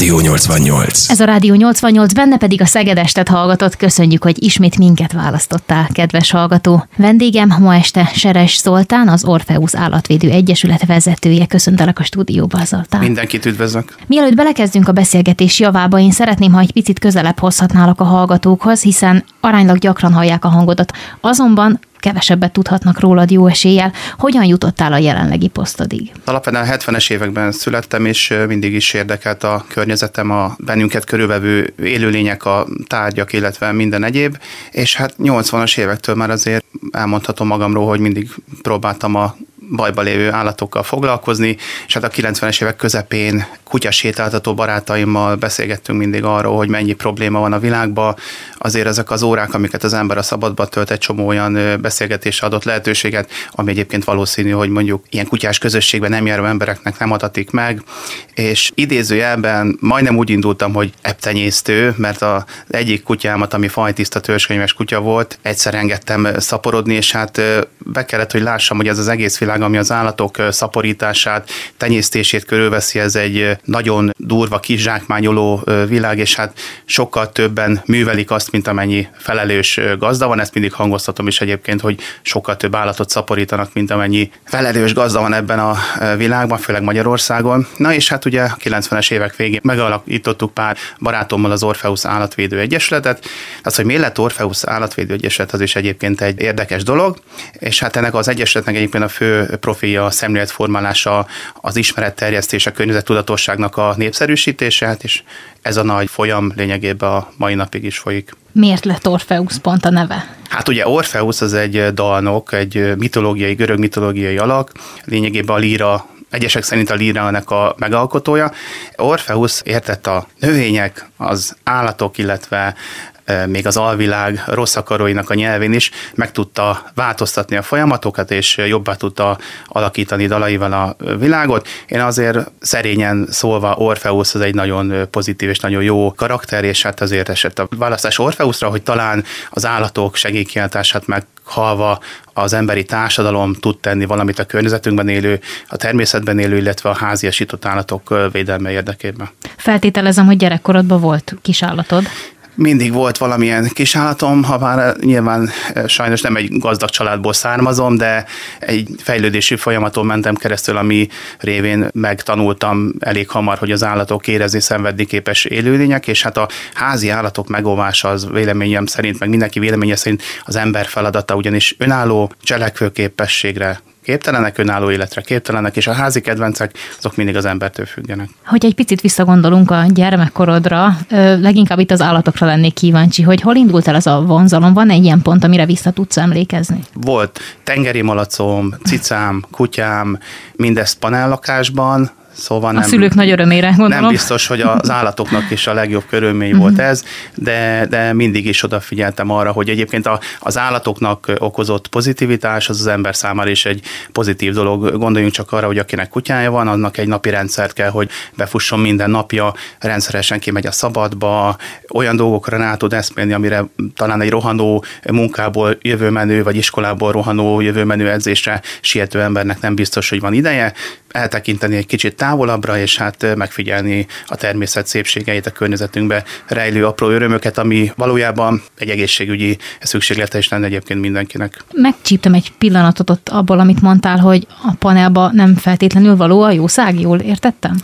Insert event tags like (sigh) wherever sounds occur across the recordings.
Rádió 88. Ez a Rádió 88, benne pedig a Szegedestet hallgatott. Köszönjük, hogy ismét minket választottál, kedves hallgató. Vendégem ma este Seres Zoltán, az Orfeusz Állatvédő Egyesület vezetője. Köszöntelek a stúdióba, Zoltán. Mindenkit üdvözlök. Mielőtt belekezdünk a beszélgetés javába, én szeretném, ha egy picit közelebb hozhatnálak a hallgatókhoz, hiszen aránylag gyakran hallják a hangodat. Azonban kevesebbet tudhatnak rólad jó eséllyel. Hogyan jutottál a jelenlegi posztodig? Alapvetően a 70-es években születtem, és mindig is érdekelt a környezetem, a bennünket körülvevő élőlények, a tárgyak, illetve minden egyéb. És hát 80-as évektől már azért elmondhatom magamról, hogy mindig próbáltam a bajba lévő állatokkal foglalkozni, és hát a 90-es évek közepén kutyasétáltató barátaimmal beszélgettünk mindig arról, hogy mennyi probléma van a világban. Azért ezek az órák, amiket az ember a szabadba tölt, egy csomó olyan beszélgetés adott lehetőséget, ami egyébként valószínű, hogy mondjuk ilyen kutyás közösségben nem járó embereknek nem adatik meg, és idézőjelben majdnem úgy indultam, hogy eptenyésztő, mert az egyik kutyámat, ami fajtiszta törzskönyves kutya volt, egyszer engedtem szaporodni, és hát be kellett, hogy lássam, hogy ez az egész világ, ami az állatok szaporítását, tenyésztését körülveszi, ez egy nagyon durva, kizsákmányoló világ, és hát sokkal többen művelik azt, mint amennyi felelős gazda van. Ezt mindig hangoztatom is egyébként, hogy sokkal több állatot szaporítanak, mint amennyi felelős gazda van ebben a világban, főleg Magyarországon. Na és hát ugye a 90-es évek végén megalakítottuk pár barátommal az Orfeusz Állatvédő Egyesületet. Az, hogy miért lett Orfeusz Állatvédő Egyesület, az is egyébként egy érdekes dolog, és hát ennek az egyesületnek egyébként a fő profilja a szemléletformálása, az ismeretterjesztés, a környezettudatosságnak a népszerűsítése, hát és ez a nagy folyam lényegében a mai napig is folyik. Miért lett Orfeusz pont a neve? Hát ugye Orfeusz az egy dalnok, egy mitológiai, görög mitológiai alak, lényegében a líra egyesek szerint a lírának a megalkotója. Orfeusz értett a növények, az állatok, illetve még az alvilág rossz akaróinak a nyelvén is meg tudta változtatni a folyamatokat, és jobbá tudta alakítani dalaival a világot. Én azért szerényen szólva Orfeusz az egy nagyon pozitív és nagyon jó karakter, és hát azért esett a választás Orfeuszra, hogy talán az állatok segélykiáltását meg halva az emberi társadalom tud tenni valamit a környezetünkben élő, a természetben élő, illetve a háziasított állatok védelme érdekében. Feltételezem, hogy gyerekkorodban volt kisállatod mindig volt valamilyen kisállatom, ha már nyilván eh, sajnos nem egy gazdag családból származom, de egy fejlődési folyamaton mentem keresztül, ami révén megtanultam elég hamar, hogy az állatok érezni, szenvedni képes élőlények, és hát a házi állatok megóvása az véleményem szerint, meg mindenki véleménye szerint az ember feladata, ugyanis önálló cselekvőképességre képtelenek, önálló életre képtelenek, és a házi kedvencek azok mindig az embertől függenek. Hogy egy picit visszagondolunk a gyermekkorodra, leginkább itt az állatokra lennék kíváncsi, hogy hol indult el ez a vonzalom? Van egy ilyen pont, amire vissza tudsz emlékezni? Volt tengeri malacom, cicám, kutyám, mindezt panellakásban, Szóval nem, a szülők nagy örömére, gondolom. Nem biztos, hogy az (laughs) állatoknak is a legjobb körülmény volt mhm. ez, de, de mindig is odafigyeltem arra, hogy egyébként a, az állatoknak okozott pozitivitás az az ember számára is egy pozitív dolog. Gondoljunk csak arra, hogy akinek kutyája van, annak egy napi rendszert kell, hogy befusson minden napja, rendszeresen kimegy a szabadba, olyan dolgokra rá tud eszmélni, amire talán egy rohanó munkából jövő menő, vagy iskolából rohanó jövő menő edzésre siető embernek nem biztos, hogy van ideje eltekinteni egy kicsit távolabbra, és hát megfigyelni a természet szépségeit, a környezetünkbe rejlő apró örömöket, ami valójában egy egészségügyi szükséglete is lenne egyébként mindenkinek. Megcsíptem egy pillanatot ott abból, amit mondtál, hogy a panelba nem feltétlenül való a jószág, jól értettem?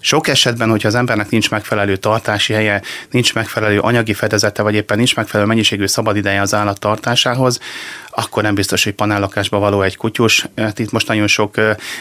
Sok esetben, hogyha az embernek nincs megfelelő tartási helye, nincs megfelelő anyagi fedezete, vagy éppen nincs megfelelő mennyiségű szabadideje az állat tartásához, akkor nem biztos, hogy panellakásba való egy kutyus. Hát itt most nagyon sok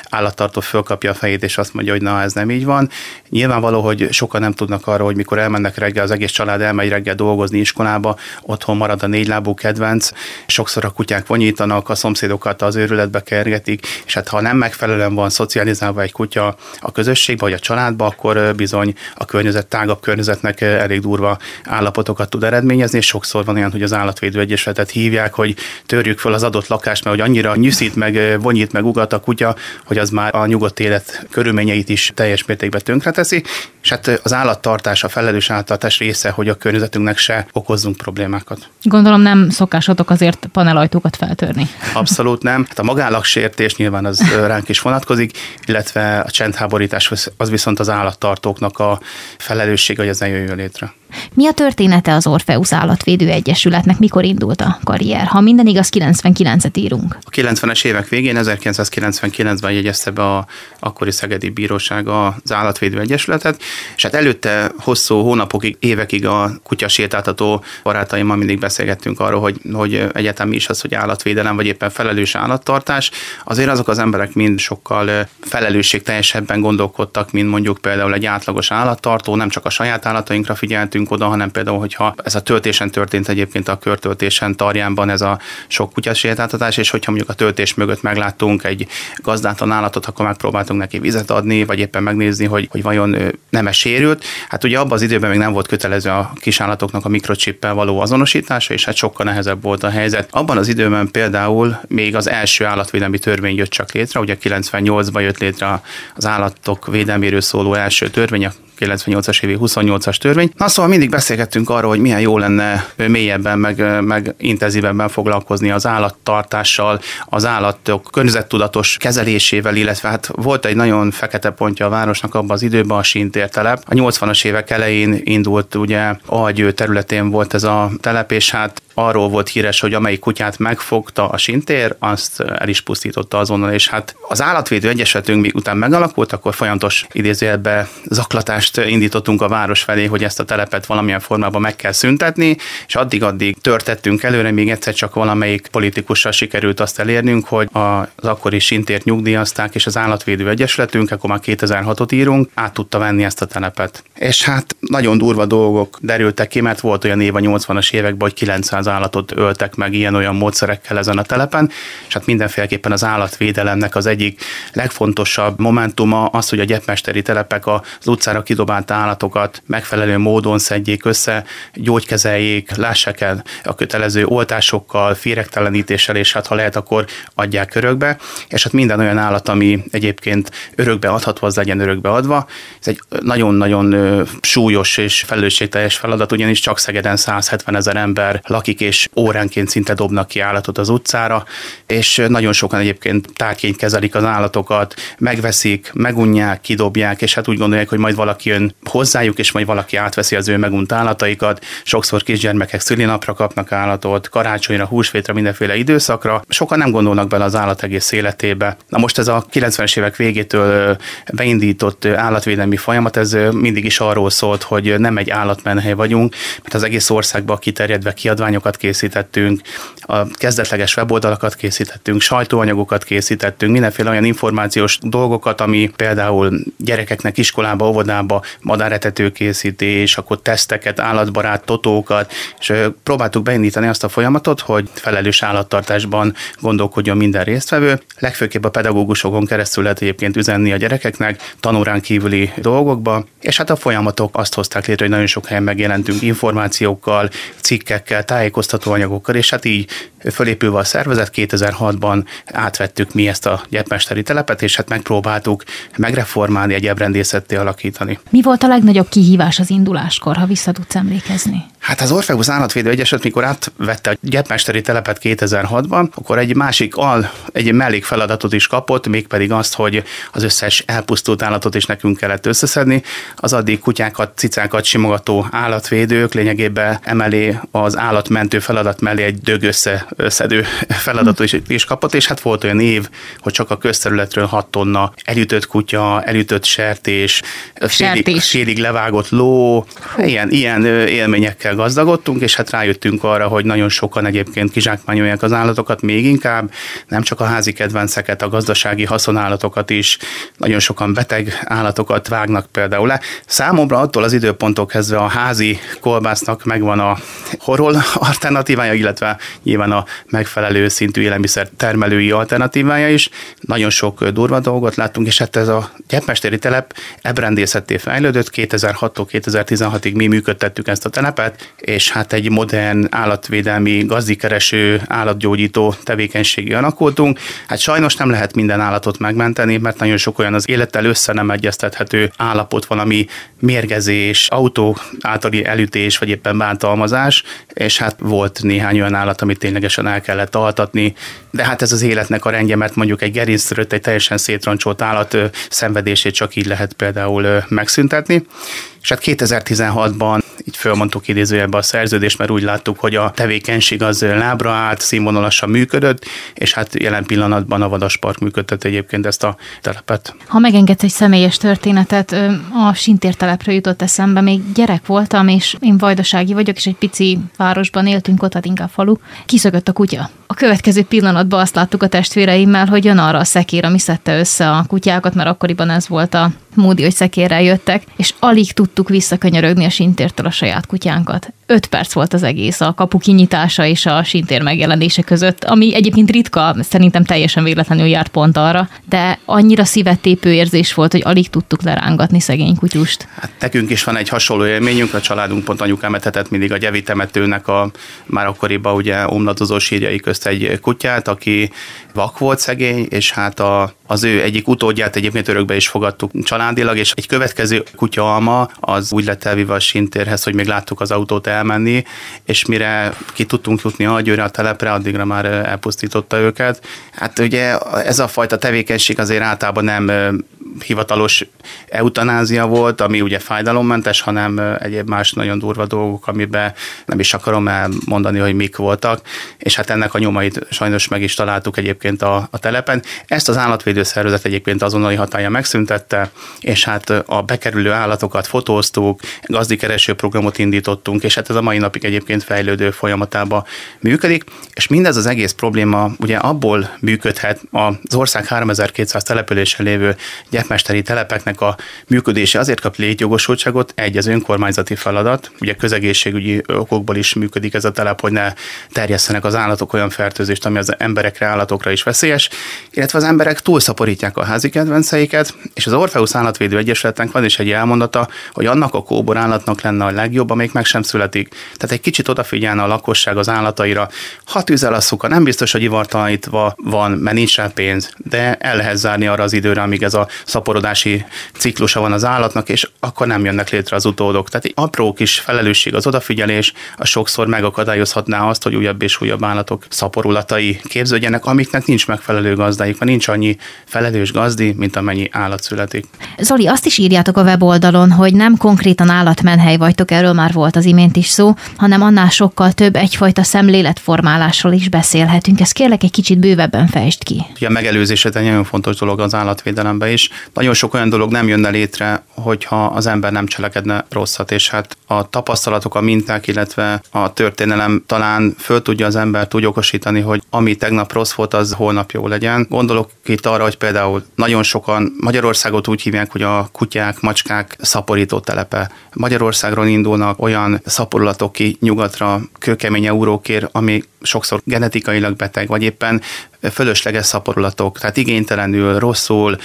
állattartó fölkapja a fejét, és azt mondja, hogy na, ez nem így van. Nyilvánvaló, hogy sokan nem tudnak arról, hogy mikor elmennek reggel, az egész család elmegy reggel dolgozni iskolába, otthon marad a négylábú kedvenc, sokszor a kutyák vonyítanak, a szomszédokat az őrületbe kergetik, és hát ha nem megfelelően van szocializálva egy kutya a közösségbe vagy a családba, akkor bizony a környezet, tágabb környezetnek elég durva állapotokat tud eredményezni, és sokszor van olyan, hogy az állatvédő egyesületet hívják, hogy tör törjük föl az adott lakást, mert hogy annyira nyűszít, meg vonyít, meg ugat a kutya, hogy az már a nyugodt élet körülményeit is teljes mértékben tönkreteszi, és hát az állattartás, a felelős állattartás része, hogy a környezetünknek se okozzunk problémákat. Gondolom nem szokásotok azért panelajtókat feltörni. Abszolút nem. Hát a magállagsértés nyilván az ránk is vonatkozik, illetve a csendháborítás az viszont az állattartóknak a felelősség, hogy ez ne jöjjön létre. Mi a története az Orfeusz Állatvédő Egyesületnek? Mikor indult a karrier? Ha minden igaz, 99-et írunk. A 90-es évek végén, 1999-ben jegyezte be a akkori Szegedi Bíróság az Állatvédő Egyesületet, és hát előtte hosszú hónapokig, évekig a kutyasétáltató barátaimmal mindig beszélgettünk arról, hogy, hogy egyetem is az, hogy állatvédelem, vagy éppen felelős állattartás. Azért azok az emberek mind sokkal felelősségteljesebben gondolkodtak, mint mondjuk például egy átlagos állattartó, nem csak a saját állatainkra figyeltünk, figyeltünk oda, hanem például, hogyha ez a töltésen történt egyébként a körtöltésen Tarjánban ez a sok kutyasétáltatás, és hogyha mondjuk a töltés mögött megláttunk egy gazdátlan állatot, akkor megpróbáltunk neki vizet adni, vagy éppen megnézni, hogy, hogy vajon nem sérült. Hát ugye abban az időben még nem volt kötelező a kisállatoknak a mikrocsippel való azonosítása, és hát sokkal nehezebb volt a helyzet. Abban az időben például még az első állatvédelmi törvény jött csak létre, ugye 98-ban jött létre az állatok védelméről szóló első törvény, a 98-as évi 28-as törvény. Na szóval mindig beszélgettünk arról, hogy milyen jó lenne mélyebben, meg, meg intenzívebben foglalkozni az állattartással, az állatok környezettudatos kezelésével, illetve hát volt egy nagyon fekete pontja a városnak abban az időben a sintértelep. A 80-as évek elején indult ugye Algyő területén volt ez a telep, és hát arról volt híres, hogy amelyik kutyát megfogta a sintér, azt el is pusztította azonnal, és hát az állatvédő egyesületünk után megalakult, akkor folyamatos idézőjelbe zaklatást indítottunk a város felé, hogy ezt a telepet valamilyen formában meg kell szüntetni, és addig-addig törtettünk előre, még egyszer csak valamelyik politikussal sikerült azt elérnünk, hogy az akkori sintért nyugdíjazták, és az állatvédő egyesületünk, akkor már 2006-ot írunk, át tudta venni ezt a telepet. És hát nagyon durva dolgok derültek ki, mert volt olyan év a 80-as években, hogy 900 az állatot öltek meg ilyen-olyan módszerekkel ezen a telepen, és hát mindenféleképpen az állatvédelemnek az egyik legfontosabb momentuma az, hogy a gyepmesteri telepek az utcára kidobált állatokat megfelelő módon szedjék össze, gyógykezeljék, lássák el a kötelező oltásokkal, féregtelenítéssel, és hát ha lehet, akkor adják körökbe, és hát minden olyan állat, ami egyébként örökbe adható, az legyen örökbe adva. Ez egy nagyon-nagyon súlyos és felelősségteljes feladat, ugyanis csak Szegeden 170 ezer ember lakik lakik, és óránként szinte dobnak ki állatot az utcára, és nagyon sokan egyébként tárként kezelik az állatokat, megveszik, megunják, kidobják, és hát úgy gondolják, hogy majd valaki jön hozzájuk, és majd valaki átveszi az ő megunt állataikat. Sokszor kisgyermekek szülinapra kapnak állatot, karácsonyra, húsvétra, mindenféle időszakra. Sokan nem gondolnak bele az állat egész életébe. Na most ez a 90-es évek végétől beindított állatvédelmi folyamat, ez mindig is arról szólt, hogy nem egy állatmenhely vagyunk, mert az egész országban kiterjedve kiadványok anyagokat készítettünk, a kezdetleges weboldalakat készítettünk, sajtóanyagokat készítettünk, mindenféle olyan információs dolgokat, ami például gyerekeknek iskolába, óvodába madáretető készítés, akkor teszteket, állatbarát totókat, és próbáltuk beindítani azt a folyamatot, hogy felelős állattartásban gondolkodjon minden résztvevő. Legfőképp a pedagógusokon keresztül lehet egyébként üzenni a gyerekeknek tanórán kívüli dolgokba, és hát a folyamatok azt hozták létre, hogy nagyon sok helyen megjelentünk információkkal, cikkekkel, tájékoztatásokkal, tájékoztató anyagokkal, és hát így fölépülve a szervezet 2006-ban átvettük mi ezt a gyepmesteri telepet, és hát megpróbáltuk megreformálni, egy ebrendészetté alakítani. Mi volt a legnagyobb kihívás az induláskor, ha vissza tudsz emlékezni? Hát az Orfeusz Állatvédő Egyesület, mikor átvette a gyepmesteri telepet 2006-ban, akkor egy másik al, egy mellékfeladatot is kapott, mégpedig azt, hogy az összes elpusztult állatot is nekünk kellett összeszedni. Az addig kutyákat, cicákat simogató állatvédők lényegében emelé az állatmentő feladat mellé egy dög összeszedő feladatot is, is kapott, és hát volt olyan év, hogy csak a közterületről 6 tonna elütött kutya, elütött sertés, félig, félig levágott ló, ilyen, ilyen élményekkel gazdagodtunk, és hát rájöttünk arra, hogy nagyon sokan egyébként kizsákmányolják az állatokat még inkább, nem csak a házi kedvenceket, a gazdasági haszonállatokat is, nagyon sokan beteg állatokat vágnak például le. Számomra attól az időpontok kezdve a házi kolbásznak megvan a horol alternatívája, illetve nyilván a megfelelő szintű élelmiszer termelői alternatívája is. Nagyon sok durva dolgot láttunk, és hát ez a gyepmesteri telep ebrendészetté fejlődött. 2006-tól 2016-ig mi működtettük ezt a telepet, és hát egy modern állatvédelmi, gazdikereső, állatgyógyító tevékenységi alakultunk. Hát sajnos nem lehet minden állatot megmenteni, mert nagyon sok olyan az élettel össze nem egyeztethető állapot, valami mérgezés, autó általi elütés, vagy éppen bántalmazás, és hát volt néhány olyan állat, amit ténylegesen el kellett altatni, de hát ez az életnek a rendje, mert mondjuk egy gerinctörött, egy teljesen szétroncsolt állat szenvedését csak így lehet például megszüntetni. És hát 2016-ban így fölmondtuk idézőjelbe a szerződést, mert úgy láttuk, hogy a tevékenység az lábra állt, színvonalasan működött, és hát jelen pillanatban a Vadaspark működtet egyébként ezt a telepet. Ha megengedsz egy személyes történetet, a Sintér telepről jutott eszembe, még gyerek voltam, és én vajdasági vagyok, és egy pici városban éltünk, ott hát inkább falu. Kiszökött a kutya. A következő pillanatban azt láttuk a testvéreimmel, hogy jön arra a szekér, ami szedte össze a kutyákat, mert akkoriban ez volt a módi, hogy szekérrel jöttek, és alig tudtuk visszakönyörögni a sintértől a saját kutyánkat. Öt perc volt az egész, a kapu kinyitása és a sintér megjelenése között, ami egyébként ritka, szerintem teljesen véletlenül járt pont arra, de annyira szívet tépő érzés volt, hogy alig tudtuk lerángatni szegény kutyust. Hát nekünk is van egy hasonló élményünk, a családunk pont anyukám etetett mindig a gyevi temetőnek a már akkoriban ugye omladozó sírjai közt egy kutyát, aki vak volt szegény, és hát a, az ő egyik utódját egyébként örökbe is fogadtuk családilag, és egy következő kutya alma az úgy lett elvive a sintérhez, hogy még láttuk az autót elmenni, és mire ki tudtunk jutni a győre a telepre, addigra már elpusztította őket. Hát ugye ez a fajta tevékenység azért általában nem hivatalos eutanázia volt, ami ugye fájdalommentes, hanem egyéb más nagyon durva dolgok, amiben nem is akarom elmondani, hogy mik voltak, és hát ennek a nyomait sajnos meg is találtuk egyébként a, a telepen. Ezt az állatvédő szervezet egyébként azonnali hatája megszüntette, és hát a bekerülő állatokat fotóztuk, gazdikereső programot indítottunk, és hát ez a mai napig egyébként fejlődő folyamatában működik, és mindez az egész probléma ugye abból működhet az ország 3200 településen lévő gyepmesteri telepeknek a működése azért kap létjogosultságot, egy az önkormányzati feladat, ugye közegészségügyi okokból is működik ez a telep, hogy ne terjesztenek az állatok olyan fertőzést, ami az emberekre, állatokra is veszélyes, illetve az emberek túlszaporítják a házi kedvenceiket, és az Orpheus Állatvédő Egyesületnek van is egy elmondata, hogy annak a kóbor állatnak lenne a legjobb, amelyik meg sem születik. Tehát egy kicsit odafigyelne a lakosság az állataira. Ha tűzel a szuka, nem biztos, hogy ivartalanítva van, mert nincs rá pénz, de el lehet zárni arra az időre, amíg ez a szaporodási ciklusa van az állatnak, és akkor nem jönnek létre az utódok. Tehát egy apró kis felelősség az odafigyelés, a sokszor megakadályozhatná azt, hogy újabb és újabb állatok szaporulatai képződjenek, amiknek nincs megfelelő gazdájuk, mert nincs annyi felelős gazdi, mint amennyi állat születik. Zoli, azt is írjátok a weboldalon, hogy nem konkrétan állatmenhely vagytok, erről már volt az imént is szó, hanem annál sokkal több egyfajta szemléletformálásról is beszélhetünk. Ezt kérlek egy kicsit bővebben fejtsd ki. Ugye a megelőzés egy nagyon fontos dolog az állatvédelemben is. Nagyon sok olyan dolog nem jönne létre, hogyha az ember nem cselekedne rosszat, és hát a tapasztalatok, a minták, illetve a történelem talán föl tudja az embert úgy okosítani, hogy ami tegnap rossz volt, az holnap jó legyen. Gondolok itt arra, hogy például nagyon sokan Magyarországot úgy hívják, hogy a kutyák, macskák szaporító telepe. Magyarországról indulnak olyan szaporulatok ki nyugatra, kőkemény eurókér, ami sokszor genetikailag beteg, vagy éppen fölösleges szaporulatok, tehát igénytelenül, rosszul,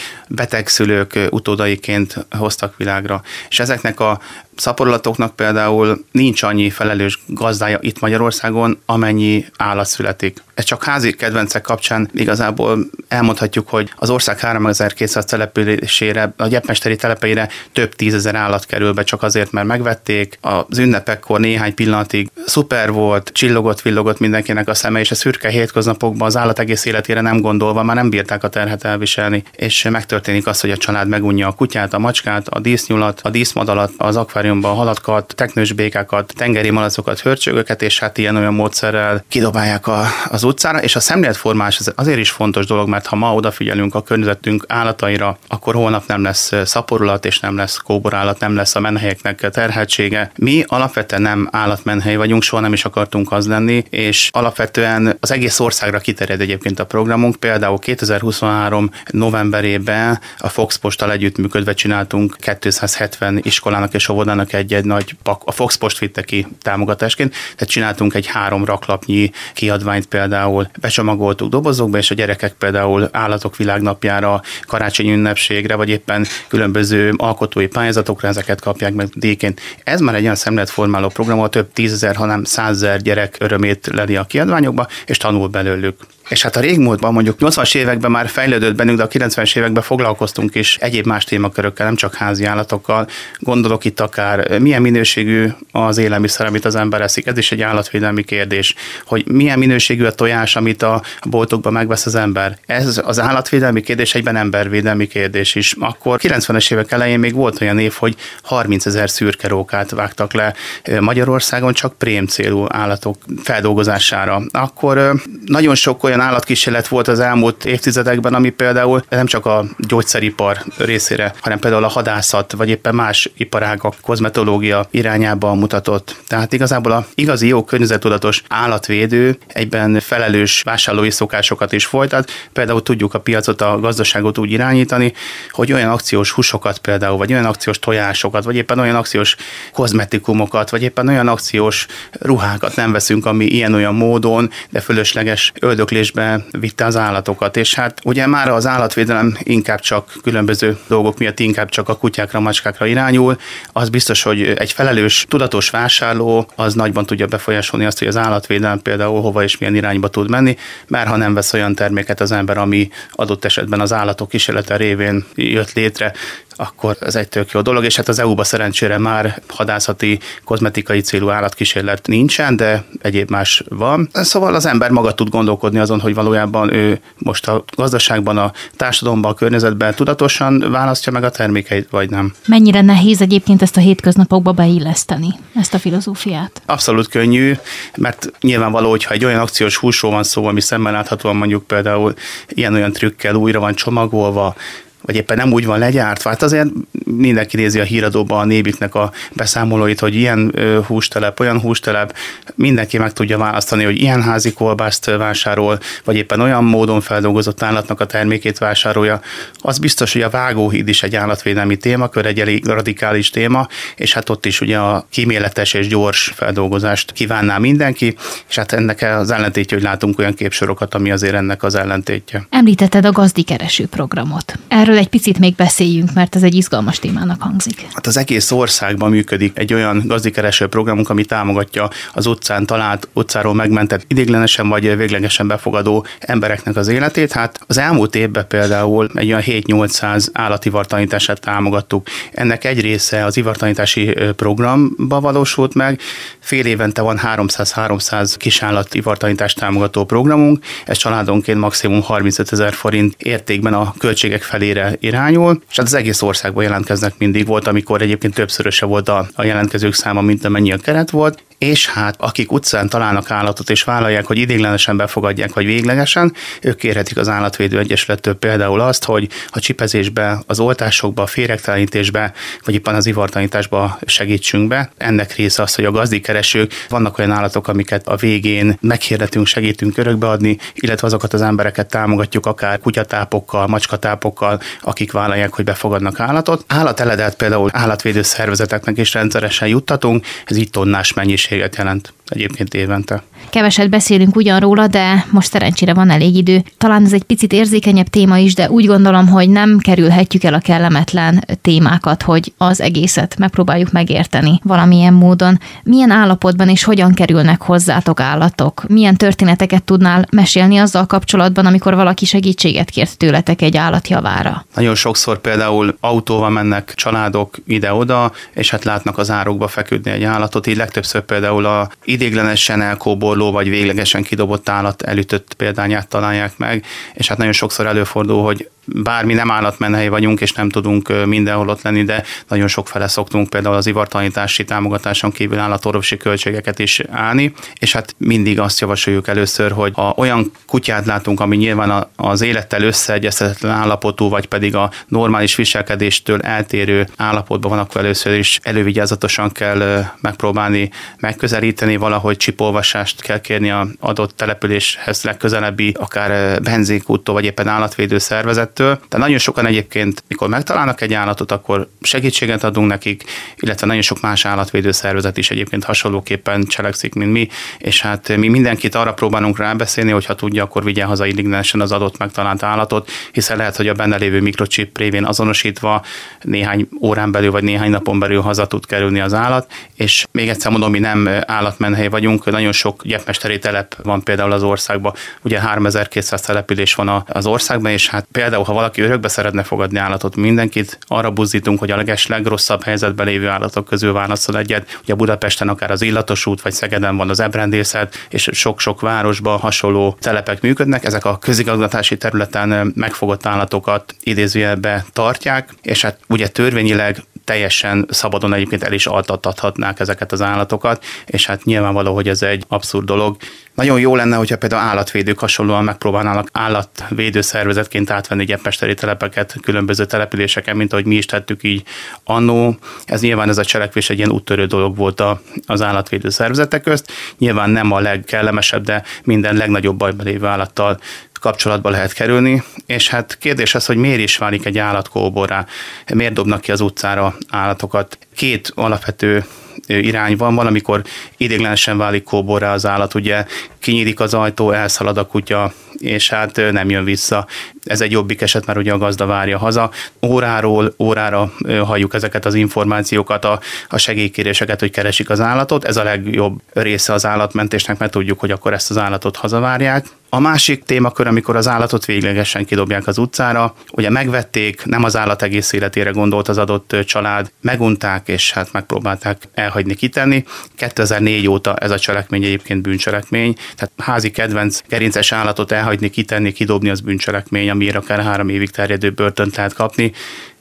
betegszülők utódaiként hoztak világra. És ezeknek a szaporulatoknak például nincs annyi felelős gazdája itt Magyarországon, amennyi állat születik. Ez csak házi kedvencek kapcsán igazából elmondhatjuk, hogy az ország 3200 településére, a gyepmesteri telepeire több tízezer állat kerül be csak azért, mert megvették. Az ünnepekkor néhány pillanatig szuper volt, csillogott, villogott mindenkinek a szeme, és a szürke hétköznapokban az állat egész életére nem gondolva már nem bírták a terhet elviselni, és megtörténik az, hogy a család megunja a kutyát, a macskát, a dísznyulat, a díszmadalat, az akváriumban a halakat, teknős békákat, tengeri malacokat, hörcsögöket, és hát ilyen olyan módszerrel kidobálják a, az utcára, és a szemléletformás azért is fontos dolog, mert ha ma odafigyelünk a környezetünk állataira, akkor holnap nem lesz szaporulat, és nem lesz kóborállat, nem lesz a menhelyeknek terheltsége. Mi alapvetően nem állatmenhely vagyunk, soha nem is akartunk az lenni, és alapvetően az egész országra kiterjed egyébként a programunk. Például 2023 novemberében a Fox Postal együttműködve csináltunk 270 iskolának és óvodának csinálnak egy-egy nagy, a Fox Post vitte ki támogatásként, tehát csináltunk egy három raklapnyi kiadványt például, becsomagoltuk dobozokba, és a gyerekek például állatok világnapjára, karácsonyi ünnepségre, vagy éppen különböző alkotói pályázatokra ezeket kapják meg díjként. Ez már egy olyan szemléletformáló program, ahol több tízezer, hanem százezer gyerek örömét leli a kiadványokba, és tanul belőlük. És hát a régmúltban, mondjuk 80-as években már fejlődött bennünk, de a 90-es években foglalkoztunk is egyéb más témakörökkel, nem csak házi állatokkal. Gondolok itt akár milyen minőségű az élelmiszer, amit az ember eszik. Ez is egy állatvédelmi kérdés, hogy milyen minőségű a tojás, amit a boltokban megvesz az ember. Ez az állatvédelmi kérdés egyben embervédelmi kérdés is. Akkor 90-es évek elején még volt olyan év, hogy 30 ezer szürkerókát vágtak le Magyarországon csak prém célú állatok feldolgozására. Akkor nagyon sok olyan olyan állatkísérlet volt az elmúlt évtizedekben, ami például nem csak a gyógyszeripar részére, hanem például a hadászat, vagy éppen más iparágak, kozmetológia irányába mutatott. Tehát igazából a igazi jó környezetudatos állatvédő egyben felelős vásárlói szokásokat is folytat. Például tudjuk a piacot, a gazdaságot úgy irányítani, hogy olyan akciós húsokat például, vagy olyan akciós tojásokat, vagy éppen olyan akciós kozmetikumokat, vagy éppen olyan akciós ruhákat nem veszünk, ami ilyen-olyan módon, de fölösleges öldöklés temetésbe vitte az állatokat, és hát ugye már az állatvédelem inkább csak különböző dolgok miatt inkább csak a kutyákra, macskákra irányul, az biztos, hogy egy felelős, tudatos vásárló az nagyban tudja befolyásolni azt, hogy az állatvédelem például hova és milyen irányba tud menni, mert ha nem vesz olyan terméket az ember, ami adott esetben az állatok kísérlete révén jött létre, akkor ez egy tök jó dolog, és hát az EU-ba szerencsére már hadászati, kozmetikai célú állatkísérlet nincsen, de egyéb más van. Szóval az ember maga tud gondolkodni azon, hogy valójában ő most a gazdaságban, a társadalomban, a környezetben tudatosan választja meg a termékeit, vagy nem. Mennyire nehéz egyébként ezt a hétköznapokba beilleszteni, ezt a filozófiát? Abszolút könnyű, mert nyilvánvaló, hogyha egy olyan akciós húsról van szó, ami szemmel láthatóan mondjuk például ilyen-olyan trükkel újra van csomagolva, vagy éppen nem úgy van legyártva. Hát azért mindenki nézi a híradóban a nébiknek a beszámolóit, hogy ilyen hústelep, olyan hústelep, mindenki meg tudja választani, hogy ilyen házi kolbászt vásárol, vagy éppen olyan módon feldolgozott állatnak a termékét vásárolja. Az biztos, hogy a vágóhíd is egy állatvédelmi témakör, egy elég radikális téma, és hát ott is ugye a kíméletes és gyors feldolgozást kívánná mindenki, és hát ennek az ellentétje, hogy látunk olyan képsorokat, ami azért ennek az ellentétje. Említetted a gazdikereső programot. Erről egy picit még beszéljünk, mert ez egy izgalmas témának hangzik. Hát az egész országban működik egy olyan gazdikereső programunk, ami támogatja az utcán talált, utcáról megmentett idéglenesen vagy véglegesen befogadó embereknek az életét. Hát az elmúlt évben például egy olyan 7-800 állativartanítását támogattuk. Ennek egy része az ivartanítási programba valósult meg. Fél évente van 300-300 kisállat ivartanítást támogató programunk. Ez családonként maximum 35 ezer forint értékben a költségek felére mire irányul, és hát az egész országban jelentkeznek mindig. Volt, amikor egyébként többszöröse volt a, a jelentkezők száma, mint amennyi a keret volt, és hát akik utcán találnak állatot és vállalják, hogy idéglenesen befogadják, vagy véglegesen, ők kérhetik az állatvédő egyesülettől például azt, hogy a csipezésbe, az oltásokba, a féregtelenítésbe, vagy éppen az ivartanításba segítsünk be. Ennek része az, hogy a gazdikeresők vannak olyan állatok, amiket a végén meghirdetünk, segítünk örökbeadni, illetve azokat az embereket támogatjuk akár kutyatápokkal, macskatápokkal, akik vállalják, hogy befogadnak állatot. Állateledet például állatvédő szervezeteknek is rendszeresen juttatunk, ez itt tonnás mennyiség mennyiséget jelent egyébként évente. Keveset beszélünk ugyan róla, de most szerencsére van elég idő. Talán ez egy picit érzékenyebb téma is, de úgy gondolom, hogy nem kerülhetjük el a kellemetlen témákat, hogy az egészet megpróbáljuk megérteni valamilyen módon. Milyen állapotban és hogyan kerülnek hozzátok állatok? Milyen történeteket tudnál mesélni azzal kapcsolatban, amikor valaki segítséget kért tőletek egy állatjavára? Nagyon sokszor például autóval mennek családok ide-oda, és hát látnak az árokba feküdni egy állatot, így legtöbbször például a idéglenesen elkóborló vagy véglegesen kidobott állat elütött példányát találják meg, és hát nagyon sokszor előfordul, hogy bármi nem állatmenhely vagyunk, és nem tudunk mindenhol ott lenni, de nagyon sok fele szoktunk például az ivartanítási támogatáson kívül állatorvosi költségeket is állni, és hát mindig azt javasoljuk először, hogy ha olyan kutyát látunk, ami nyilván az élettel összeegyezhetetlen állapotú, vagy pedig a normális viselkedéstől eltérő állapotban van, akkor először is elővigyázatosan kell megpróbálni megközelíteni, valahogy csipolvasást kell kérni a adott településhez legközelebbi, akár benzinkúttól, vagy éppen állatvédő szervezet ettől. Tehát nagyon sokan egyébként, mikor megtalálnak egy állatot, akkor segítséget adunk nekik, illetve nagyon sok más állatvédő szervezet is egyébként hasonlóképpen cselekszik, mint mi, és hát mi mindenkit arra próbálunk rábeszélni, hogy ha tudja, akkor vigye haza ideiglenesen az adott megtalált állatot, hiszen lehet, hogy a benne lévő mikrochip révén azonosítva néhány órán belül vagy néhány napon belül haza tud kerülni az állat, és még egyszer mondom, mi nem állatmenhely vagyunk, nagyon sok gyepmesteri telep van például az országban, ugye 3200 település van az országban, és hát például, ha valaki örökbe szeretne fogadni állatot, mindenkit arra buzdítunk, hogy a leges legrosszabb helyzetben lévő állatok közül válaszol egyet. Ugye Budapesten akár az Illatos út, vagy Szegeden van az Ebrendészet, és sok-sok városban hasonló telepek működnek. Ezek a közigazgatási területen megfogott állatokat idézőjelbe tartják, és hát ugye törvényileg teljesen szabadon egyébként el is altathatnák ezeket az állatokat, és hát nyilvánvaló, hogy ez egy abszurd dolog. Nagyon jó lenne, hogyha például állatvédők hasonlóan megpróbálnának állatvédő szervezetként átvenni gyepmesteri telepeket különböző településeken, mint ahogy mi is tettük így annó. Ez nyilván ez a cselekvés egy ilyen úttörő dolog volt az állatvédő szervezetek közt. Nyilván nem a legkellemesebb, de minden legnagyobb bajban lévő állattal kapcsolatba lehet kerülni, és hát kérdés az, hogy miért is válik egy állat kóborrá, miért dobnak ki az utcára állatokat. Két alapvető irány van, van, amikor idéglenesen válik kóborrá az állat, ugye kinyílik az ajtó, elszalad a kutya, és hát nem jön vissza. Ez egy jobbik eset, mert ugye a gazda várja haza. Óráról órára halljuk ezeket az információkat, a, a segélykéréseket, hogy keresik az állatot. Ez a legjobb része az állatmentésnek, mert tudjuk, hogy akkor ezt az állatot hazavárják. A másik témakör, amikor az állatot véglegesen kidobják az utcára, ugye megvették, nem az állat egész életére gondolt az adott család, megunták, és hát megpróbálták elhagyni, kitenni. 2004 óta ez a cselekmény egyébként bűncselekmény, tehát házi kedvenc gerinces állatot elhagyni, kitenni, kidobni az bűncselekmény, amire akár három évig terjedő börtönt lehet kapni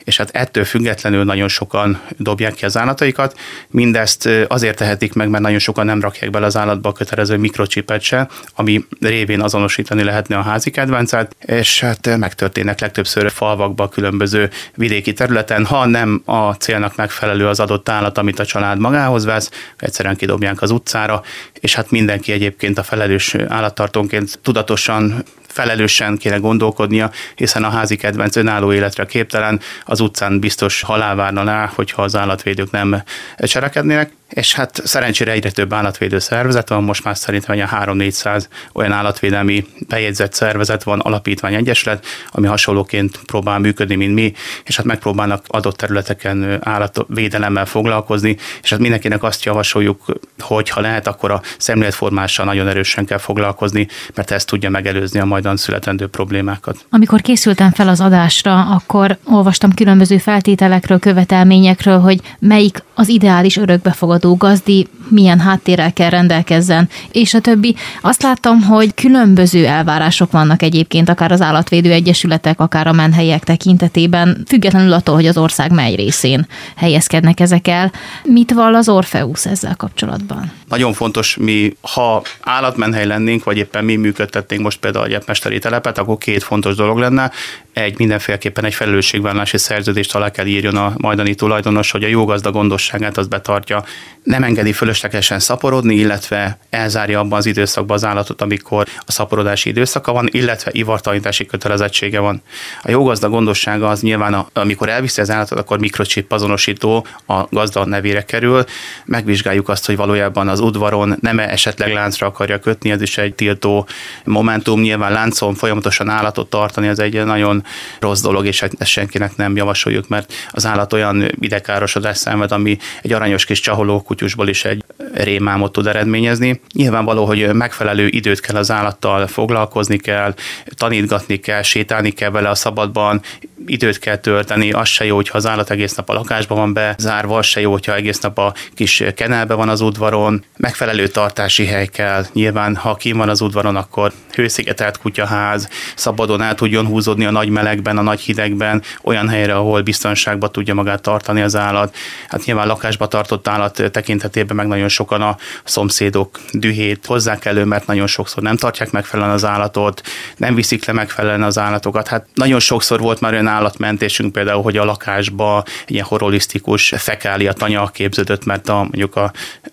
és hát ettől függetlenül nagyon sokan dobják ki az állataikat. Mindezt azért tehetik meg, mert nagyon sokan nem rakják bele az állatba a kötelező mikrocsipet se, ami révén azonosítani lehetne a házi kedvencet, és hát megtörténnek legtöbbször falvakba, különböző vidéki területen, ha nem a célnak megfelelő az adott állat, amit a család magához vesz, egyszerűen kidobják az utcára, és hát mindenki egyébként a felelős állattartónként tudatosan felelősen kéne gondolkodnia, hiszen a házi kedvenc önálló életre képtelen, az utcán biztos halál várna rá, hogyha az állatvédők nem cselekednének és hát szerencsére egyre több állatvédő szervezet van, most már szerintem olyan 3-400 olyan állatvédelmi bejegyzett szervezet van, alapítvány egyesület, ami hasonlóként próbál működni, mint mi, és hát megpróbálnak adott területeken állatvédelemmel foglalkozni, és hát mindenkinek azt javasoljuk, hogy ha lehet, akkor a szemléletformással nagyon erősen kell foglalkozni, mert ez tudja megelőzni a majdan születendő problémákat. Amikor készültem fel az adásra, akkor olvastam különböző feltételekről, követelményekről, hogy melyik az ideális örökbefogadó befogadó gazdi milyen háttérrel kell rendelkezzen, és a többi. Azt láttam, hogy különböző elvárások vannak egyébként, akár az állatvédő egyesületek, akár a menhelyek tekintetében, függetlenül attól, hogy az ország mely részén helyezkednek ezek el. Mit vall az Orfeusz ezzel kapcsolatban? Nagyon fontos, mi, ha állatmenhely lennénk, vagy éppen mi működtetnénk most például a gyepmesteri telepet, akkor két fontos dolog lenne. Egy mindenféleképpen egy felelősségvállalási szerződést alá kell írjon a majdani tulajdonos, hogy a jó gazda gondosságát az betartja, nem engedi fölöslegesen szaporodni, illetve elzárja abban az időszakban az állatot, amikor a szaporodási időszaka van, illetve ivartalanítási kötelezettsége van. A jó gazda gondossága az nyilván, a, amikor elviszi az állatot, akkor mikrochip azonosító a gazda nevére kerül. Megvizsgáljuk azt, hogy valójában az udvaron nem esetleg láncra akarja kötni, ez is egy tiltó momentum. Nyilván láncon folyamatosan állatot tartani, az egy nagyon rossz dolog, és ezt senkinek nem javasoljuk, mert az állat olyan idegkárosodás szenved, ami egy aranyos kis csaholó kutyusból is egy rémámot tud eredményezni. Nyilvánvaló, hogy megfelelő időt kell az állattal foglalkozni kell, tanítgatni kell, sétálni kell vele a szabadban, időt kell tölteni, az se jó, hogyha az állat egész nap a lakásban van bezárva, az se jó, hogyha egész nap a kis kenelbe van az udvaron, megfelelő tartási hely kell. Nyilván, ha kim van az udvaron, akkor hőszigetelt kutyaház, szabadon el tudjon húzódni a nagy melegben, a nagy hidegben, olyan helyre, ahol biztonságban tudja magát tartani az állat. Hát nyilván lakásba tartott állat tekintetében meg nagyon sokan a szomszédok dühét hozzák elő, mert nagyon sokszor nem tartják megfelelően az állatot, nem viszik le megfelelően az állatokat. Hát nagyon sokszor volt már olyan állatmentésünk például, hogy a lakásba ilyen holisztikus fekália tanya képződött, mert a, mondjuk a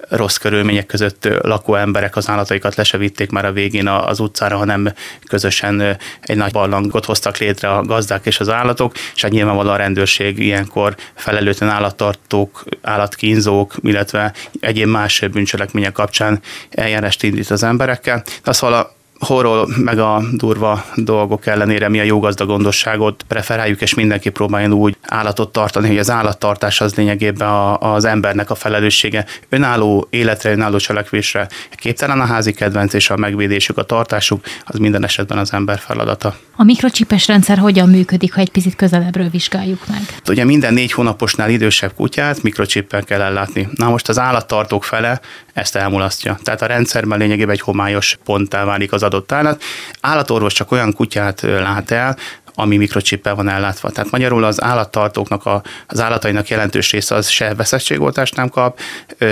rossz körülmények között lakó emberek az állataikat le se vitték már a végén az utcára, hanem közösen egy nagy barlangot hoztak létre a gazdák és az állatok, és hát nyilvánvalóan a rendőrség ilyenkor felelőtlen állattartók, állatkínzók, illetve egyéb más bűncselekmények kapcsán eljárást indít az emberekkel. De szóval horror meg a durva dolgok ellenére mi a jó gazdagondosságot preferáljuk, és mindenki próbáljon úgy állatot tartani, hogy az állattartás az lényegében a, az embernek a felelőssége. Önálló életre, önálló cselekvésre képtelen a házi kedvenc, és a megvédésük, a tartásuk, az minden esetben az ember feladata. A mikrocsipes rendszer hogyan működik, ha egy picit közelebbről vizsgáljuk meg? Ugye minden négy hónaposnál idősebb kutyát mikrocsippel kell ellátni. Na most az állattartók fele ezt elmulasztja. Tehát a rendszerben lényegében egy homályos ponttá válik az adott állat. Állatorvos csak olyan kutyát lát el, ami mikrocsippel van ellátva. Tehát magyarul az állattartóknak, a, az állatainak jelentős része az se veszettségoltást nem kap,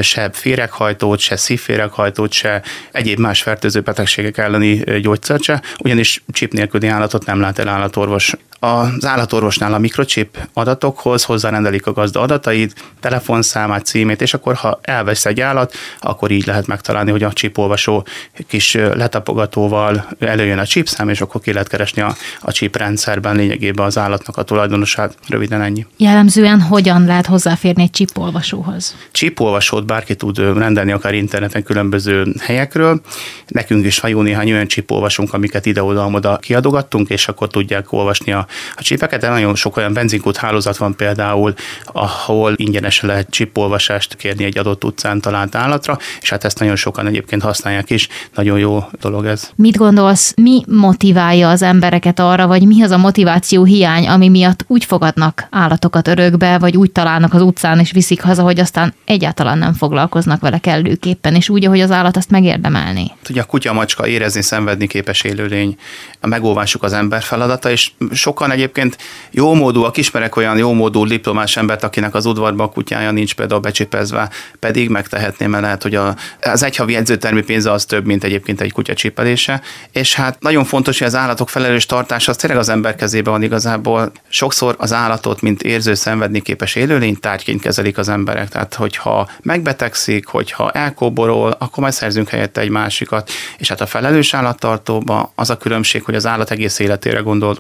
se féreghajtót, se szívféreghajtót, se egyéb más fertőző betegségek elleni gyógyszert se, ugyanis csip nélküli állatot nem lát el állatorvos az állatorvosnál a mikrochip adatokhoz hozzárendelik a gazda adatait, telefonszámát, címét, és akkor ha elvesz egy állat, akkor így lehet megtalálni, hogy a csipolvasó kis letapogatóval előjön a csipszám, és akkor ki lehet keresni a, a chip rendszerben lényegében az állatnak a tulajdonosát. Röviden ennyi. Jellemzően hogyan lehet hozzáférni egy csipolvasóhoz? Csipolvasót bárki tud rendelni akár interneten különböző helyekről. Nekünk is van jó néhány olyan csipolvasónk, amiket ide-oda kiadogattunk, és akkor tudják olvasni a a csipeket, de nagyon sok olyan benzinkút hálózat van például, ahol ingyenesen lehet csipolvasást kérni egy adott utcán talált állatra, és hát ezt nagyon sokan egyébként használják is. Nagyon jó dolog ez. Mit gondolsz, mi motiválja az embereket arra, vagy mi az a motiváció hiány, ami miatt úgy fogadnak állatokat örökbe, vagy úgy találnak az utcán és viszik haza, hogy aztán egyáltalán nem foglalkoznak vele kellőképpen, és úgy, ahogy az állat azt megérdemelni. Ugye a kutya, macska érezni, szenvedni képes élőlény, a megóvásuk az ember feladata, és sok sokan egyébként jó módúak, ismerek olyan jó módú diplomás embert, akinek az udvarban a kutyája nincs például becsipezve, pedig megtehetném, mert lehet, hogy a, az egyhavi edzőtermi pénze az több, mint egyébként egy kutya csipelése. És hát nagyon fontos, hogy az állatok felelős tartása az tényleg az ember kezében van igazából. Sokszor az állatot, mint érző, szenvedni képes élőlény tárgyként kezelik az emberek. Tehát, hogyha megbetegszik, hogyha elkóborol, akkor majd szerzünk helyette egy másikat. És hát a felelős állattartóban az a különbség, hogy az állat egész életére gondol,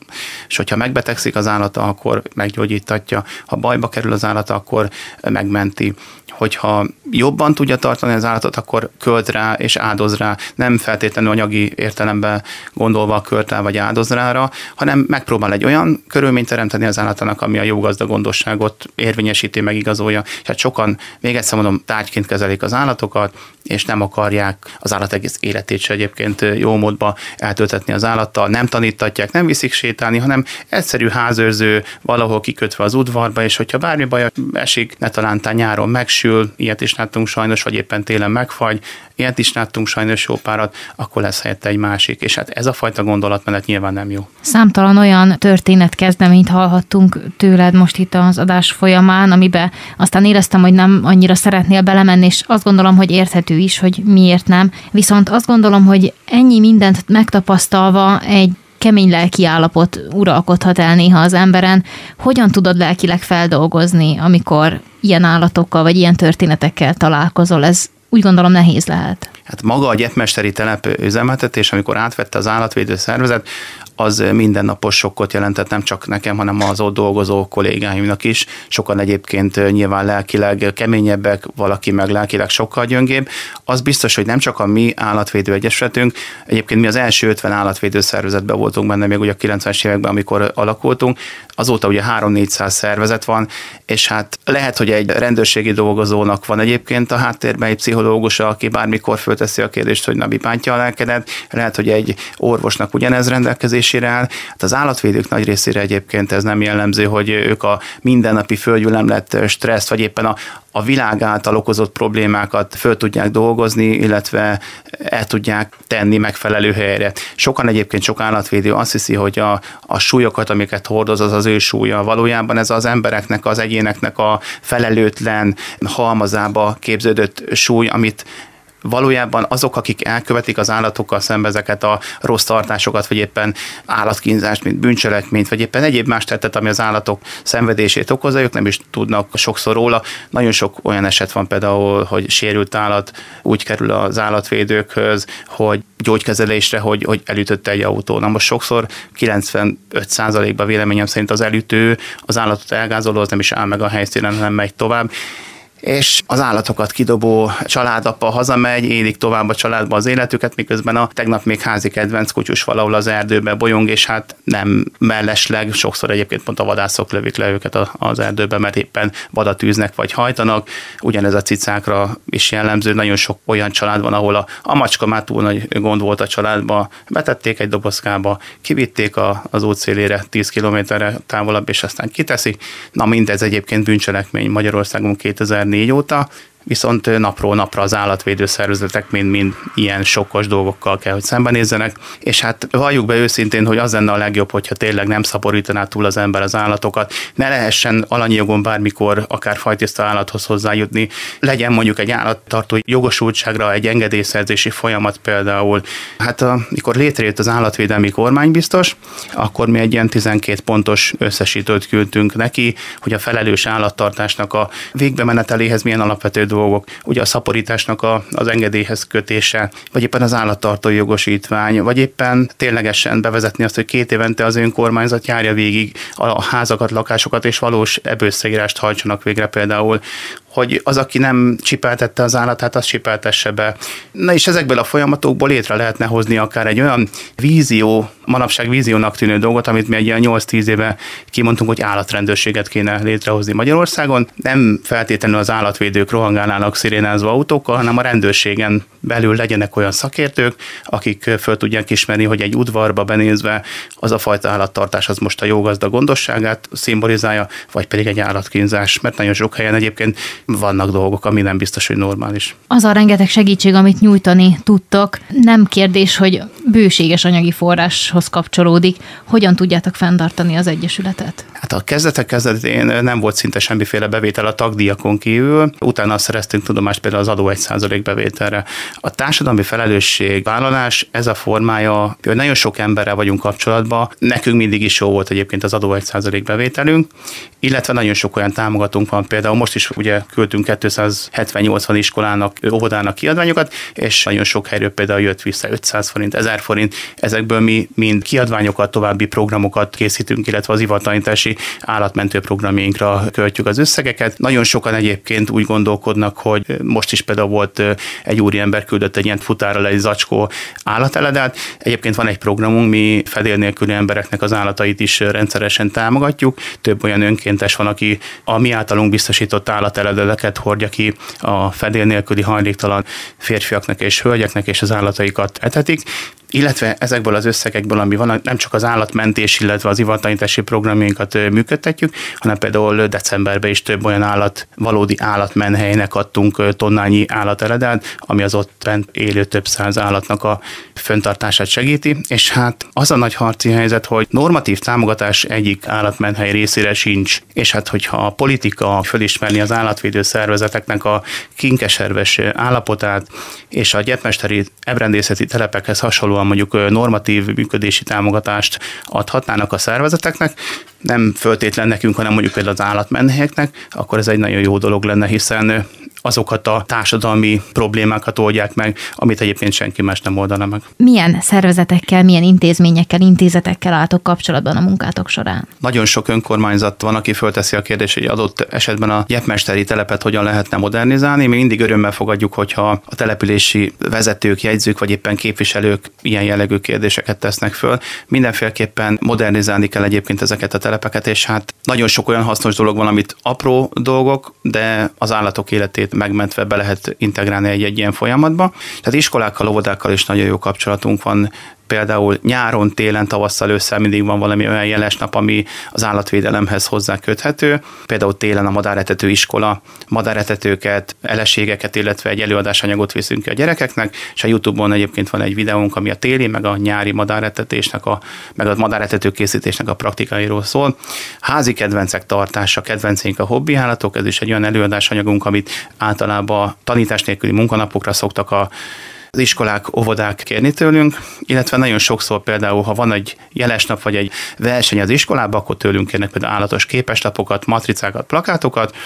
és hogyha megbetegszik az állata, akkor meggyógyítatja, ha bajba kerül az állata, akkor megmenti hogyha jobban tudja tartani az állatot, akkor költ rá és áldoz rá, nem feltétlenül anyagi értelemben gondolva költ rá vagy áldoz rára, hanem megpróbál egy olyan körülményt teremteni az állatának, ami a jó gazdagondosságot érvényesíti, megigazolja. És hát sokan, még egyszer mondom, tárgyként kezelik az állatokat, és nem akarják az állat egész életét se egyébként jó módba eltöltetni az állattal, nem tanítatják, nem viszik sétálni, hanem egyszerű házőrző, valahol kikötve az udvarba, és hogyha bármi baj esik, ne talántán nyáron megsül, ilyet is láttunk sajnos, vagy éppen télen megfagy, ilyet is láttunk sajnos jó párat, akkor lesz helyette egy másik. És hát ez a fajta gondolatmenet nyilván nem jó. Számtalan olyan történet kezdeményt hallhattunk tőled most itt az adás folyamán, amiben aztán éreztem, hogy nem annyira szeretnél belemenni, és azt gondolom, hogy érthető is, hogy miért nem. Viszont azt gondolom, hogy ennyi mindent megtapasztalva egy kemény lelki állapot uralkodhat el néha az emberen. Hogyan tudod lelkileg feldolgozni, amikor ilyen állatokkal vagy ilyen történetekkel találkozol? Ez úgy gondolom nehéz lehet. Hát maga a gyepmesteri telep üzemeltetés, amikor átvette az állatvédő szervezet, az mindennapos sokkot jelentett nem csak nekem, hanem az ott dolgozó kollégáimnak is. Sokan egyébként nyilván lelkileg keményebbek, valaki meg lelkileg sokkal gyöngébb. Az biztos, hogy nem csak a mi állatvédő egyesületünk, egyébként mi az első 50 állatvédő szervezetben voltunk benne még ugye a 90-es években, amikor alakultunk, azóta ugye 3-400 szervezet van, és hát lehet, hogy egy rendőrségi dolgozónak van egyébként a háttérben egy pszichológus, aki bármikor fölteszi a kérdést, hogy na mi bántja a lelkedet, lehet, hogy egy orvosnak ugyanez rendelkezésére áll. Hát az állatvédők nagy részére egyébként ez nem jellemző, hogy ők a mindennapi földgyűlemlet stressz, vagy éppen a, a világ által okozott problémákat föl tudják dolgozni, illetve el tudják tenni megfelelő helyre. Sokan egyébként, sok állatvédő azt hiszi, hogy a, a súlyokat, amiket hordoz, az az ő súlya. Valójában ez az embereknek, az egyéneknek a felelőtlen halmazába képződött súly, amit valójában azok, akik elkövetik az állatokkal szembe ezeket a rossz tartásokat, vagy éppen állatkínzást, mint bűncselekményt, vagy éppen egyéb más tettet, ami az állatok szenvedését okozza, ők nem is tudnak sokszor róla. Nagyon sok olyan eset van például, hogy sérült állat úgy kerül az állatvédőkhöz, hogy gyógykezelésre, hogy, hogy elütötte egy autó. Na most sokszor 95%-ban véleményem szerint az elütő az állatot elgázoló, az nem is áll meg a helyszínen, hanem megy tovább és az állatokat kidobó családapa hazamegy, élik tovább a családba az életüket, miközben a tegnap még házi kedvenc kutyus valahol az erdőbe bolyong, és hát nem mellesleg, sokszor egyébként pont a vadászok lövik le őket az erdőbe, mert éppen vadat űznek vagy hajtanak. Ugyanez a cicákra is jellemző, nagyon sok olyan család van, ahol a, a macska már túl nagy gond volt a családba, betették egy dobozkába, kivitték a, az útszélére 10 kilométerre távolabb, és aztán kiteszik. Na mindez egyébként bűncselekmény Magyarországon 2000 2004 óta, viszont napról napra az állatvédő szervezetek mind-mind ilyen sokkos dolgokkal kell, hogy szembenézzenek, és hát valljuk be őszintén, hogy az lenne a legjobb, hogyha tényleg nem szaporítaná túl az ember az állatokat, ne lehessen alanyi jogon bármikor akár fajtiszta állathoz hozzájutni, legyen mondjuk egy állattartó jogosultságra egy engedélyszerzési folyamat például. Hát amikor létrejött az állatvédelmi kormánybiztos, akkor mi egy ilyen 12 pontos összesítőt küldtünk neki, hogy a felelős állattartásnak a végbemeneteléhez milyen alapvető dolgok, ugye a szaporításnak a, az engedélyhez kötése, vagy éppen az állattartói jogosítvány, vagy éppen ténylegesen bevezetni azt, hogy két évente az önkormányzat járja végig a házakat, lakásokat, és valós ebőszeírást hajtsanak végre például hogy az, aki nem csipeltette az állatát, az csipeltesse be. Na és ezekből a folyamatokból létre lehetne hozni akár egy olyan vízió, manapság víziónak tűnő dolgot, amit mi egy ilyen 8-10 éve kimondtunk, hogy állatrendőrséget kéne létrehozni Magyarországon. Nem feltétlenül az állatvédők rohangálnának szirénázva autókkal, hanem a rendőrségen belül legyenek olyan szakértők, akik föl tudják ismerni, hogy egy udvarba benézve az a fajta állattartás az most a jó gazda gondosságát szimbolizálja, vagy pedig egy állatkínzás, mert nagyon sok helyen egyébként vannak dolgok, ami nem biztos, hogy normális. Az a rengeteg segítség, amit nyújtani tudtok, nem kérdés, hogy bőséges anyagi forráshoz kapcsolódik. Hogyan tudjátok fenntartani az Egyesületet? Hát a kezdetek kezdetén nem volt szinte semmiféle bevétel a tagdíjakon kívül, utána szereztünk tudomást például az adó 1% bevételre. A társadalmi felelősség vállalás, ez a formája, hogy nagyon sok emberrel vagyunk kapcsolatban, nekünk mindig is jó volt egyébként az adó 1% bevételünk, illetve nagyon sok olyan támogatónk van, például most is ugye küldtünk 270-80 iskolának, óvodának kiadványokat, és nagyon sok helyről például jött vissza 500 forint, 1000 forint, ezekből mi mind kiadványokat, további programokat készítünk, illetve az ivatanítási állatmentő programjainkra költjük az összegeket. Nagyon sokan egyébként úgy gondolkodnak, hogy most is például volt egy úriember küldött egy ilyen futára egy zacskó állateledát. Egyébként van egy programunk, mi fedél nélküli embereknek az állatait is rendszeresen támogatjuk. Több olyan önkéntes van, aki a mi általunk biztosított állateledeket hordja ki a fedél nélküli hajléktalan férfiaknak és hölgyeknek, és az állataikat etetik illetve ezekből az összegekből, ami van, nem csak az állatmentés, illetve az ivatlanítási programjainkat működtetjük, hanem például decemberben is több olyan állat, valódi állatmenhelynek adtunk tonnányi állateledelt, ami az ott élő több száz állatnak a föntartását segíti, és hát az a nagy harci helyzet, hogy normatív támogatás egyik állatmenhely részére sincs, és hát hogyha a politika fölismerni az állatvédő szervezeteknek a kinkeserves állapotát, és a gyepmesteri ebrendészeti telepekhez hasonlóan mondjuk normatív működési támogatást adhatnának a szervezeteknek, nem föltétlen nekünk, hanem mondjuk például az állatmenhelyeknek, akkor ez egy nagyon jó dolog lenne, hiszen azokat a társadalmi problémákat oldják meg, amit egyébként senki más nem oldana meg. Milyen szervezetekkel, milyen intézményekkel, intézetekkel álltok kapcsolatban a munkátok során? Nagyon sok önkormányzat van, aki fölteszi a kérdést, hogy adott esetben a gyepmesteri telepet hogyan lehetne modernizálni. Mi mindig örömmel fogadjuk, hogyha a települési vezetők, jegyzők vagy éppen képviselők ilyen jellegű kérdéseket tesznek föl. Mindenféleképpen modernizálni kell egyébként ezeket a telepeket, és hát nagyon sok olyan hasznos dolog van, amit apró dolgok, de az állatok életét megmentve be lehet integrálni egy, egy ilyen folyamatba. Tehát iskolákkal, óvodákkal is nagyon jó kapcsolatunk van, például nyáron, télen, tavasszal, ősszel mindig van valami olyan jeles nap, ami az állatvédelemhez hozzá köthető. Például télen a madáretető iskola, madáretetőket, eleségeket, illetve egy előadásanyagot viszünk ki a gyerekeknek, és a YouTube-on egyébként van egy videónk, ami a téli, meg a nyári madáretetésnek, a, meg a madáretető készítésnek a praktikairól szól. Házi kedvencek tartása, kedvenceink a hobbi állatok, ez is egy olyan előadásanyagunk, amit általában tanítás nélküli munkanapokra szoktak a az iskolák, óvodák kérni tőlünk, illetve nagyon sokszor például, ha van egy jeles nap vagy egy verseny az iskolában, akkor tőlünk kérnek például állatos képeslapokat, matricákat, plakátokat,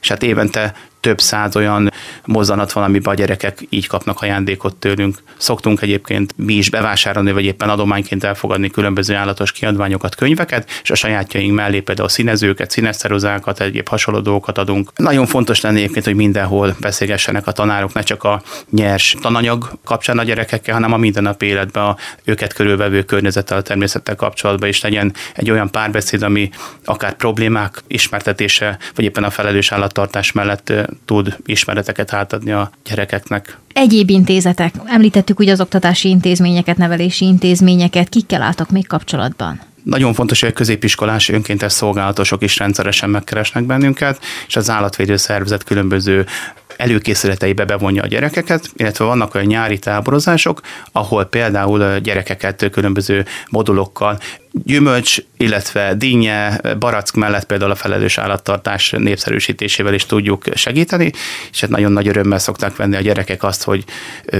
és hát évente több száz olyan mozzanat van, amiben a gyerekek így kapnak ajándékot tőlünk. Szoktunk egyébként mi is bevásárolni, vagy éppen adományként elfogadni különböző állatos kiadványokat, könyveket, és a sajátjaink mellé például színezőket, színesszerozákat, egyéb hasonló dolgokat adunk. Nagyon fontos lenne egyébként, hogy mindenhol beszélgessenek a tanárok, ne csak a nyers tananyag kapcsán a gyerekekkel, hanem a mindennapi életben a őket körülvevő környezettel, a természettel kapcsolatban is legyen egy olyan párbeszéd, ami akár problémák ismertetése, vagy éppen a felelős állattartás mellett tud ismereteket átadni a gyerekeknek. Egyéb intézetek. Említettük ugye az oktatási intézményeket, nevelési intézményeket. Kikkel álltak még kapcsolatban? Nagyon fontos, hogy a középiskolás önkéntes szolgálatosok is rendszeresen megkeresnek bennünket, és az állatvédő szervezet különböző előkészületeibe bevonja a gyerekeket, illetve vannak olyan nyári táborozások, ahol például gyerekeket különböző modulokkal gyümölcs, illetve dinnye, barack mellett például a felelős állattartás népszerűsítésével is tudjuk segíteni, és hát nagyon nagy örömmel szokták venni a gyerekek azt, hogy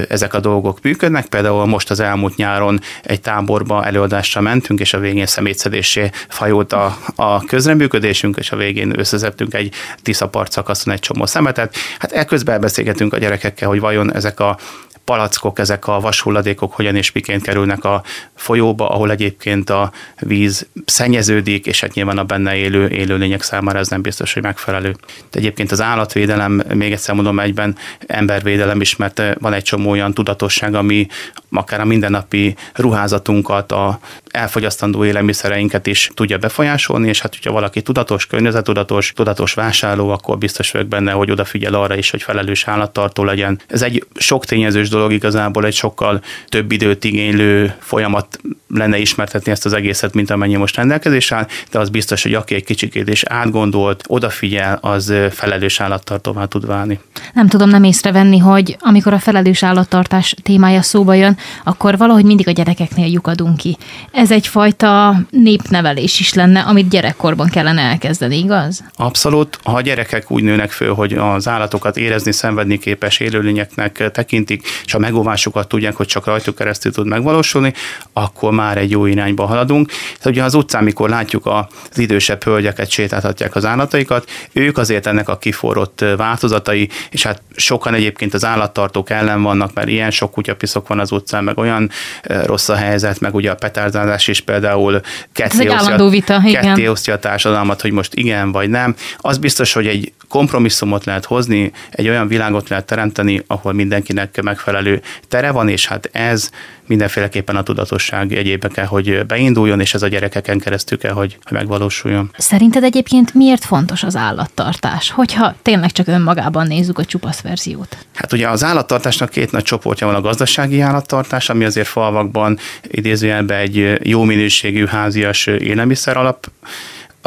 ezek a dolgok működnek. Például most az elmúlt nyáron egy táborba előadásra mentünk, és a végén szemétszedésé fajult a, a közreműködésünk, és a végén összezettünk egy tiszapart szakaszon egy csomó szemetet. Hát elközben beszélgetünk a gyerekekkel, hogy vajon ezek a palackok, ezek a vashulladékok hogyan és miként kerülnek a folyóba, ahol egyébként a víz szennyeződik, és hát nyilván a benne élő élőlények számára ez nem biztos, hogy megfelelő. De egyébként az állatvédelem, még egyszer mondom egyben, embervédelem is, mert van egy csomó olyan tudatosság, ami akár a mindennapi ruházatunkat, a elfogyasztandó élelmiszereinket is tudja befolyásolni, és hát hogyha valaki tudatos, környezetudatos, tudatos vásárló, akkor biztos vagyok benne, hogy odafigyel arra is, hogy felelős állattartó legyen. Ez egy sok tényezős dolog igazából, egy sokkal több időt igénylő folyamat lenne ismertetni ezt az egészet, mint amennyi most rendelkezés áll, de az biztos, hogy aki egy kicsikét és átgondolt, odafigyel, az felelős állattartóvá tud válni. Nem tudom nem észrevenni, hogy amikor a felelős állattartás témája szóba jön, akkor valahogy mindig a gyerekeknél lyukadunk ki. Ez egyfajta népnevelés is lenne, amit gyerekkorban kellene elkezdeni, igaz? Abszolút. Ha a gyerekek úgy nőnek föl, hogy az állatokat érezni, szenvedni képes élőlényeknek tekintik, és a megóvásukat tudják, hogy csak rajtuk keresztül tud megvalósulni, akkor már egy jó irányba haladunk. Tehát ugye az utcán, mikor látjuk az idősebb hölgyeket sétáltatják az állataikat, ők azért ennek a kiforrott változatai, és hát sokan egyébként az állattartók ellen vannak, mert ilyen sok kutyapiszok van az utcán, meg olyan rossz a helyzet, meg ugye a petárdázás is például ketté osztja, vita, ketté osztja a társadalmat, hogy most igen vagy nem. Az biztos, hogy egy kompromisszumot lehet hozni, egy olyan világot lehet teremteni, ahol mindenkinek megfelelő tere van, és hát ez mindenféleképpen a tudatosság egyébe kell, hogy beinduljon, és ez a gyerekeken keresztül kell, hogy, megvalósuljon. Szerinted egyébként miért fontos az állattartás, hogyha tényleg csak önmagában nézzük a csupasz verziót? Hát ugye az állattartásnak két nagy csoportja van a gazdasági állattartás, ami azért falvakban idézőjelben egy jó minőségű házias élelmiszer alap,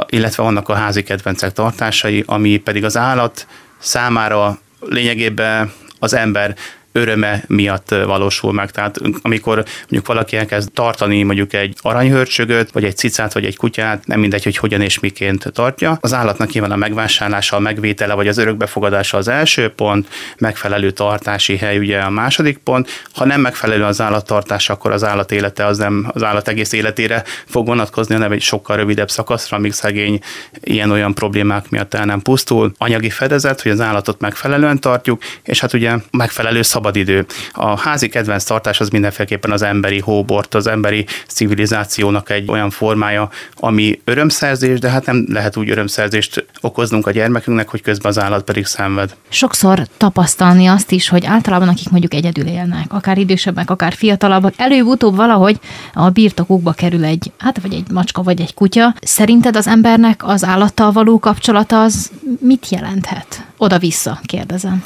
illetve vannak a házi kedvencek tartásai, ami pedig az állat számára lényegében az ember öröme miatt valósul meg. Tehát amikor mondjuk valaki elkezd tartani mondjuk egy aranyhörcsögöt, vagy egy cicát, vagy egy kutyát, nem mindegy, hogy hogyan és miként tartja. Az állatnak nyilván a megvásárlása, a megvétele, vagy az örökbefogadása az első pont, megfelelő tartási hely ugye a második pont. Ha nem megfelelő az állattartás, akkor az állat élete az nem az állat egész életére fog vonatkozni, hanem egy sokkal rövidebb szakaszra, amíg szegény ilyen-olyan problémák miatt el nem pusztul. Anyagi fedezet, hogy az állatot megfelelően tartjuk, és hát ugye megfelelő szabad szabadidő. A házi kedvenc tartás az mindenféleképpen az emberi hóbort, az emberi civilizációnak egy olyan formája, ami örömszerzés, de hát nem lehet úgy örömszerzést okoznunk a gyermekünknek, hogy közben az állat pedig szenved. Sokszor tapasztalni azt is, hogy általában akik mondjuk egyedül élnek, akár idősebbek, akár fiatalabbak, előbb-utóbb valahogy a birtokukba kerül egy, hát vagy egy macska, vagy egy kutya. Szerinted az embernek az állattal való kapcsolata az mit jelenthet? Oda-vissza, kérdezem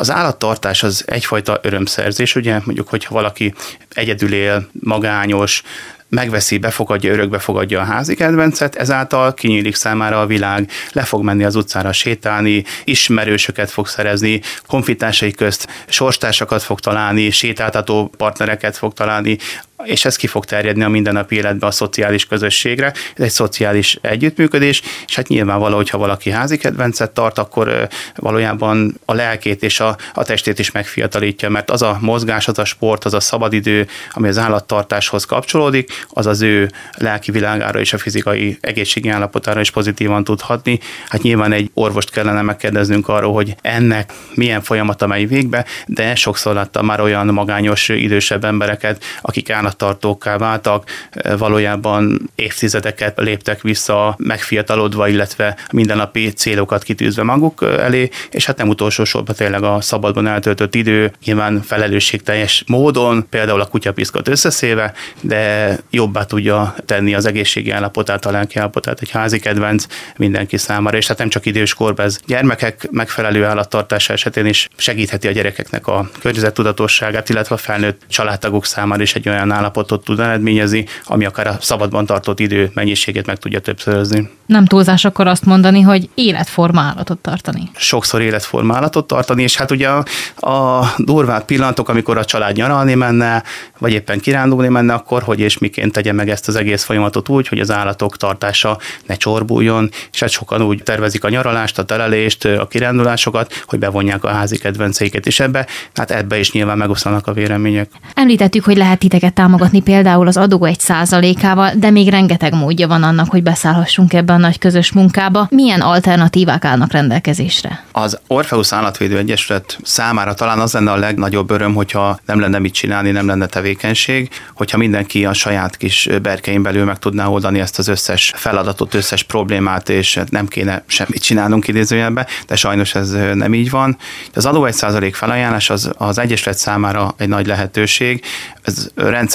Az állattartás az egyfajta örömszerzés, ugye? Mondjuk, hogyha valaki egyedül él, magányos, megveszi, befogadja, örökbe fogadja a házi kedvencet, ezáltal kinyílik számára a világ, le fog menni az utcára sétálni, ismerősöket fog szerezni, konfitásai közt sorstársakat fog találni, sétáltató partnereket fog találni, és ez ki fog terjedni a mindennapi életbe a szociális közösségre. Ez egy szociális együttműködés, és hát nyilvánvaló, hogyha valaki házi kedvencet tart, akkor valójában a lelkét és a, a testét is megfiatalítja, mert az a mozgás, az a sport, az a szabadidő, ami az állattartáshoz kapcsolódik, az az ő lelki világára és a fizikai egészségi állapotára is pozitívan tud hatni. Hát nyilván egy orvost kellene megkérdeznünk arról, hogy ennek milyen folyamata megy végbe, de sokszor láttam már olyan magányos idősebb embereket, akik állat állattartókká váltak, valójában évtizedeket léptek vissza megfiatalodva, illetve mindennapi célokat kitűzve maguk elé, és hát nem utolsó sorban tényleg a szabadban eltöltött idő, nyilván felelősségteljes módon, például a kutyapiszkot összeszéve, de jobbá tudja tenni az egészségi állapotát, a lelki állapotát egy házi kedvenc mindenki számára, és hát nem csak idős korban, ez gyermekek megfelelő állattartása esetén is segítheti a gyerekeknek a környezettudatosságát, illetve a felnőtt családtagok számára is egy olyan állapotot tud eredményezni, ami akár a szabadban tartott idő mennyiségét meg tudja többszörözni. Nem túlzás akkor azt mondani, hogy életformálatot tartani. Sokszor életformálatot tartani, és hát ugye a, a durvább pillanatok, amikor a család nyaralni menne, vagy éppen kirándulni menne, akkor hogy és miként tegye meg ezt az egész folyamatot úgy, hogy az állatok tartása ne csorbuljon, és hát sokan úgy tervezik a nyaralást, a telelést, a kirándulásokat, hogy bevonják a házi kedvenceiket is ebbe, hát ebbe is nyilván megoszlanak a vélemények. Említettük, hogy lehet titeket támogatni például az adó egy százalékával, de még rengeteg módja van annak, hogy beszállhassunk ebbe a nagy közös munkába. Milyen alternatívák állnak rendelkezésre? Az Orpheus Állatvédő Egyesület számára talán az lenne a legnagyobb öröm, hogyha nem lenne mit csinálni, nem lenne tevékenység, hogyha mindenki a saját kis berkein belül meg tudná oldani ezt az összes feladatot, összes problémát, és nem kéne semmit csinálnunk idézőjelbe, de sajnos ez nem így van. Az adó 1% felajánlás az, az Egyesület számára egy nagy lehetőség. Ez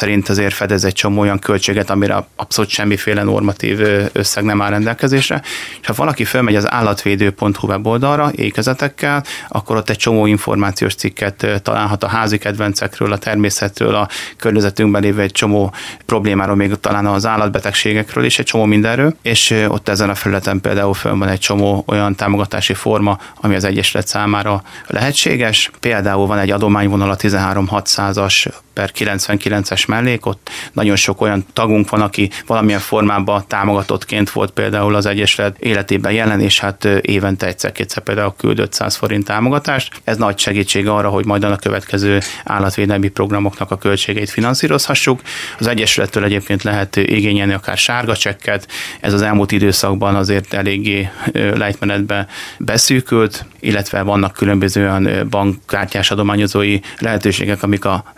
rendszerint azért fedez egy csomó olyan költséget, amire abszolút semmiféle normatív összeg nem áll rendelkezésre. És ha valaki fölmegy az állatvédő.hu weboldalra ékezetekkel, akkor ott egy csomó információs cikket találhat a házi kedvencekről, a természetről, a környezetünkben lévő egy csomó problémáról, még talán az állatbetegségekről és egy csomó mindenről, és ott ezen a felületen például föl van egy csomó olyan támogatási forma, ami az Egyesület számára lehetséges. Például van egy adományvonal a 13600-as per 99-es mellék, ott nagyon sok olyan tagunk van, aki valamilyen formában támogatottként volt például az Egyesület életében jelen, és hát évente egyszer-kétszer például küldött 100 forint támogatást. Ez nagy segítség arra, hogy majd a következő állatvédelmi programoknak a költségeit finanszírozhassuk. Az Egyesülettől egyébként lehet igényelni akár sárga csekket, ez az elmúlt időszakban azért eléggé lejtmenetbe beszűkült, illetve vannak különböző olyan bankkártyás adományozói lehetőségek, amik a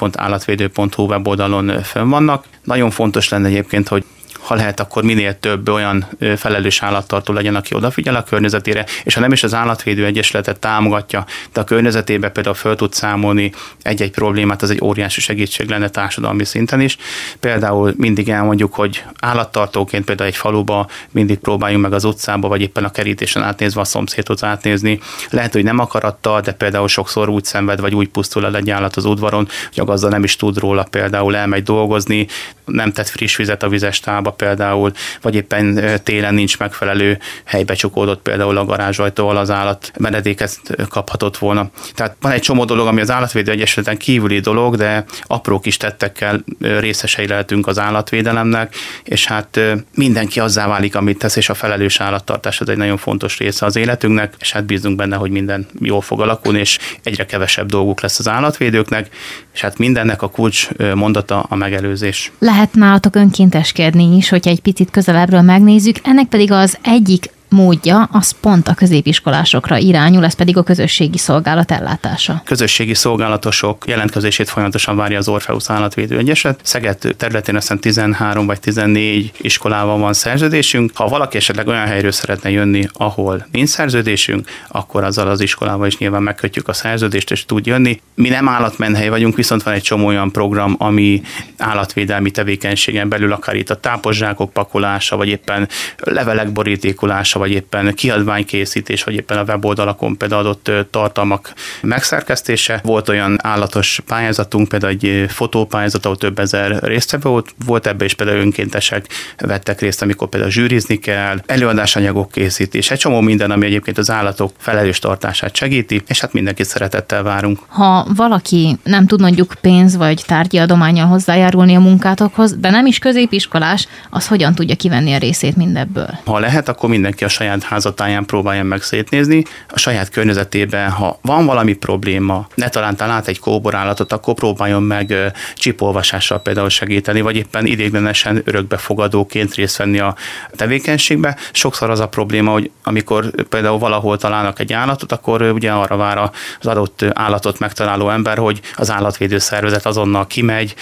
www.állatvédő.hu weboldalon fönn vannak. Nagyon fontos lenne egyébként, hogy ha lehet, akkor minél több olyan felelős állattartó legyen, aki odafigyel a környezetére, és ha nem is az állatvédő egyesületet támogatja, de a környezetébe például föl tud számolni egy-egy problémát, az egy óriási segítség lenne társadalmi szinten is. Például mindig elmondjuk, hogy állattartóként például egy faluba mindig próbáljunk meg az utcába, vagy éppen a kerítésen átnézve a szomszédot átnézni. Lehet, hogy nem akarattal, de például sokszor úgy szenved, vagy úgy pusztul el egy állat az udvaron, hogy a gazda nem is tud róla, például elmegy dolgozni, nem tett friss vizet a vizes tába például, vagy éppen télen nincs megfelelő helybe csukódott például a garázsajtóval az állat menedéket kaphatott volna. Tehát van egy csomó dolog, ami az állatvédő egyesületen kívüli dolog, de apró kis tettekkel részesei lehetünk az állatvédelemnek, és hát mindenki azzá válik, amit tesz, és a felelős állattartás az egy nagyon fontos része az életünknek, és hát bízunk benne, hogy minden jól fog alakulni, és egyre kevesebb dolguk lesz az állatvédőknek, és hát mindennek a kulcs mondata a megelőzés. Lehet nálatok önkénteskedni is, hogyha egy picit közelebbről megnézzük, ennek pedig az egyik módja az pont a középiskolásokra irányul, ez pedig a közösségi szolgálat ellátása. Közösségi szolgálatosok jelentkezését folyamatosan várja az Orpheus Állatvédő Egyeset. Szeged területén aztán 13 vagy 14 iskolával van szerződésünk. Ha valaki esetleg olyan helyről szeretne jönni, ahol nincs szerződésünk, akkor azzal az iskolával is nyilván megkötjük a szerződést, és tud jönni. Mi nem állatmenhely vagyunk, viszont van egy csomó olyan program, ami állatvédelmi tevékenységen belül akár itt a tápozsákok pakolása, vagy éppen levelek borítékolása, vagy éppen kiadványkészítés, vagy éppen a weboldalakon például adott tartalmak megszerkesztése. Volt olyan állatos pályázatunk, például egy fotópályázat, ahol több ezer résztvevő volt, volt ebbe is például önkéntesek vettek részt, amikor például zsűrizni kell, előadásanyagok készítés, egy csomó minden, ami egyébként az állatok felelős tartását segíti, és hát mindenkit szeretettel várunk. Ha valaki nem tud mondjuk pénz vagy tárgyi adományjal hozzájárulni a munkátokhoz, de nem is középiskolás, az hogyan tudja kivenni a részét mindebből? Ha lehet, akkor mindenki a saját házatáján próbálja meg szétnézni, a saját környezetében, ha van valami probléma, ne talán lát egy kóborállatot, akkor próbáljon meg csipolvasással például segíteni, vagy éppen idéglenesen örökbefogadóként részt venni a tevékenységbe. Sokszor az a probléma, hogy amikor például valahol találnak egy állatot, akkor ugye arra vár az adott állatot megtaláló ember, hogy az állatvédő szervezet azonnal kimegy,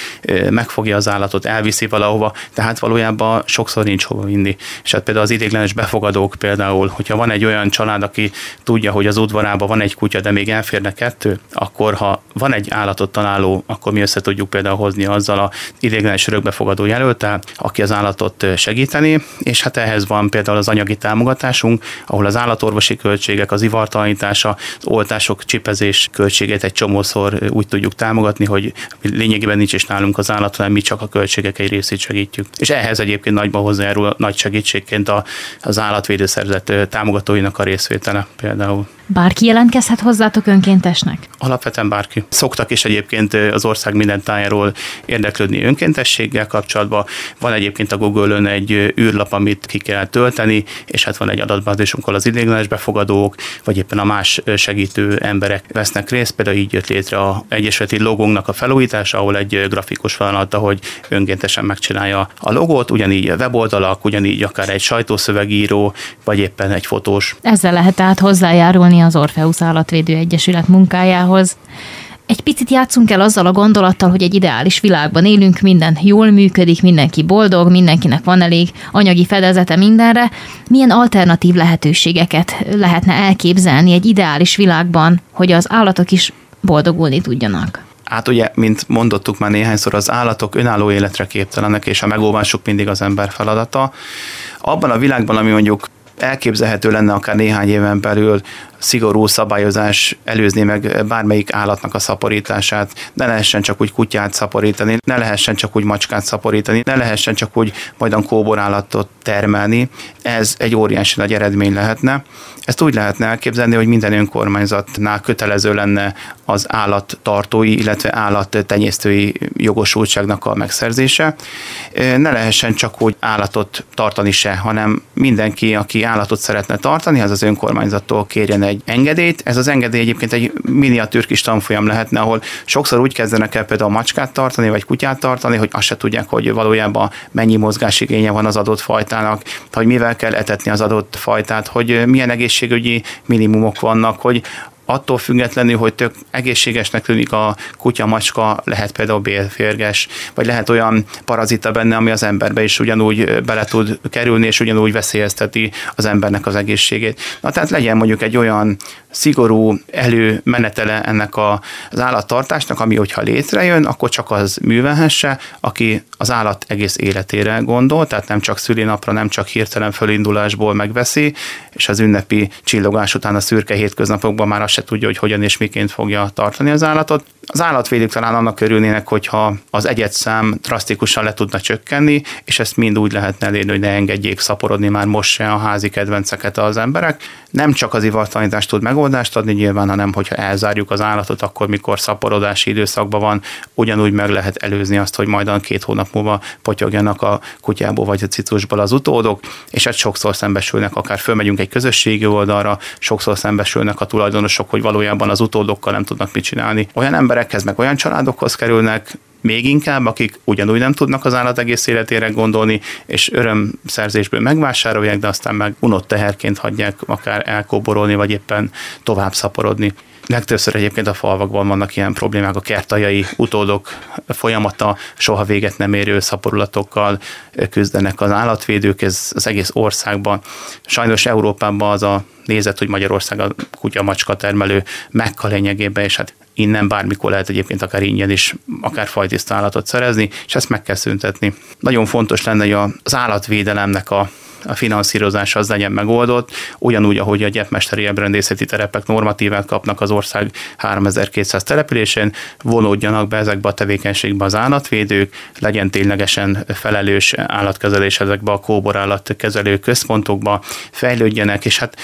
megfogja az állatot, elviszi valahova, tehát valójában sokszor nincs hova vinni. És hát például az idéglenes befogadók például, hogyha van egy olyan család, aki tudja, hogy az udvarában van egy kutya, de még elférne kettő, akkor ha van egy állatot találó, akkor mi össze tudjuk például hozni azzal a idéglenes örökbefogadó jelöltel, aki az állatot segíteni, és hát ehhez van például az anyagi támogatásunk, ahol az állatorvosi költségek, az ivartalanítása, az oltások, csipezés költségét egy csomószor úgy tudjuk támogatni, hogy lényegében nincs is nálunk az állat, hanem mi csak a költségek egy részét segítjük. És ehhez egyébként nagyban hozzájárul nagy segítségként az állatvédőszervezet támogatóinak a részvétele például. Bárki jelentkezhet hozzátok önkéntesnek? Alapvetően bárki. Szoktak is egyébként az ország minden tájáról érdeklődni önkéntességgel kapcsolatban. Van egyébként a Google-ön egy űrlap, amit ki kell tölteni, és hát van egy adatbázisunk, ahol az idéglenes befogadók, vagy éppen a más segítő emberek vesznek részt. Például így jött létre a Egyesületi logónknak a felújítása, ahol egy grafikus feladata, hogy önkéntesen megcsinálja a logót, ugyanígy weboldalak, ugyanígy akár egy sajtószövegíró, vagy éppen egy fotós. Ezzel lehet tehát hozzájárulni az Orfeusz Állatvédő Egyesület munkájához. Egy picit játszunk el azzal a gondolattal, hogy egy ideális világban élünk, minden jól működik, mindenki boldog, mindenkinek van elég anyagi fedezete mindenre. Milyen alternatív lehetőségeket lehetne elképzelni egy ideális világban, hogy az állatok is boldogulni tudjanak? Hát ugye, mint mondottuk már néhányszor, az állatok önálló életre képtelenek, és a megóvásuk mindig az ember feladata. Abban a világban, ami mondjuk elképzelhető lenne akár néhány éven belül szigorú szabályozás előzni meg bármelyik állatnak a szaporítását, ne lehessen csak úgy kutyát szaporítani, ne lehessen csak úgy macskát szaporítani, ne lehessen csak úgy majdan kóborállatot termelni. Ez egy óriási nagy eredmény lehetne. Ezt úgy lehetne elképzelni, hogy minden önkormányzatnál kötelező lenne az állattartói, illetve állattenyésztői jogosultságnak a megszerzése. Ne lehessen csak úgy állatot tartani se, hanem mindenki, aki állatot szeretne tartani, az az önkormányzattól kérjen egy engedélyt. Ez az engedély egyébként egy miniatűr kis tanfolyam lehetne, ahol sokszor úgy kezdenek el például macskát tartani, vagy kutyát tartani, hogy azt se tudják, hogy valójában mennyi mozgásigénye van az adott fajtának, hogy mivel kell etetni az adott fajtát, hogy milyen egészségügyi minimumok vannak, hogy attól függetlenül, hogy tök egészségesnek tűnik a kutya, macska, lehet például bélférges, vagy lehet olyan parazita benne, ami az emberbe is ugyanúgy bele tud kerülni, és ugyanúgy veszélyezteti az embernek az egészségét. Na tehát legyen mondjuk egy olyan szigorú előmenetele ennek a, az állattartásnak, ami hogyha létrejön, akkor csak az művelhesse, aki az állat egész életére gondol, tehát nem csak szülinapra, nem csak hirtelen fölindulásból megveszi, és az ünnepi csillogás után a szürke hétköznapokban már azt se tudja, hogy hogyan és miként fogja tartani az állatot. Az állatvédők talán annak örülnének, hogyha az egyetszám drasztikusan le tudna csökkenni, és ezt mind úgy lehetne elérni, hogy ne engedjék szaporodni már most se a házi kedvenceket az emberek. Nem csak az ivartalanítást tud megoldást adni nyilván, hanem hogyha elzárjuk az állatot, akkor mikor szaporodási időszakban van, ugyanúgy meg lehet előzni azt, hogy majd két hónap múlva potyogjanak a kutyából vagy a cicusból az utódok, és hát sokszor szembesülnek, akár fölmegyünk egy közösségi oldalra, sokszor szembesülnek a tulajdonosok, hogy valójában az utódokkal nem tudnak mit csinálni. Olyan emberekhez, meg olyan családokhoz kerülnek, még inkább, akik ugyanúgy nem tudnak az állat egész életére gondolni, és örömszerzésből megvásárolják, de aztán meg unott teherként hagyják akár elkóborolni, vagy éppen tovább szaporodni. Legtöbbször egyébként a falvakban vannak ilyen problémák, a kertajai utódok folyamata soha véget nem érő szaporulatokkal küzdenek az állatvédők, ez az egész országban. Sajnos Európában az a nézet, hogy Magyarország a kutya-macska termelő mekka lényegében, és hát innen bármikor lehet egyébként akár ingyen is, akár fajtiszta állatot szerezni, és ezt meg kell szüntetni. Nagyon fontos lenne, hogy az állatvédelemnek a a finanszírozás az legyen megoldott, ugyanúgy, ahogy a gyepmesteri ebrendészeti terepek normatívát kapnak az ország 3200 településén, vonódjanak be ezekbe a tevékenységbe az állatvédők, legyen ténylegesen felelős állatkezelés ezekbe a kóbor állatkezelő központokba, fejlődjenek, és hát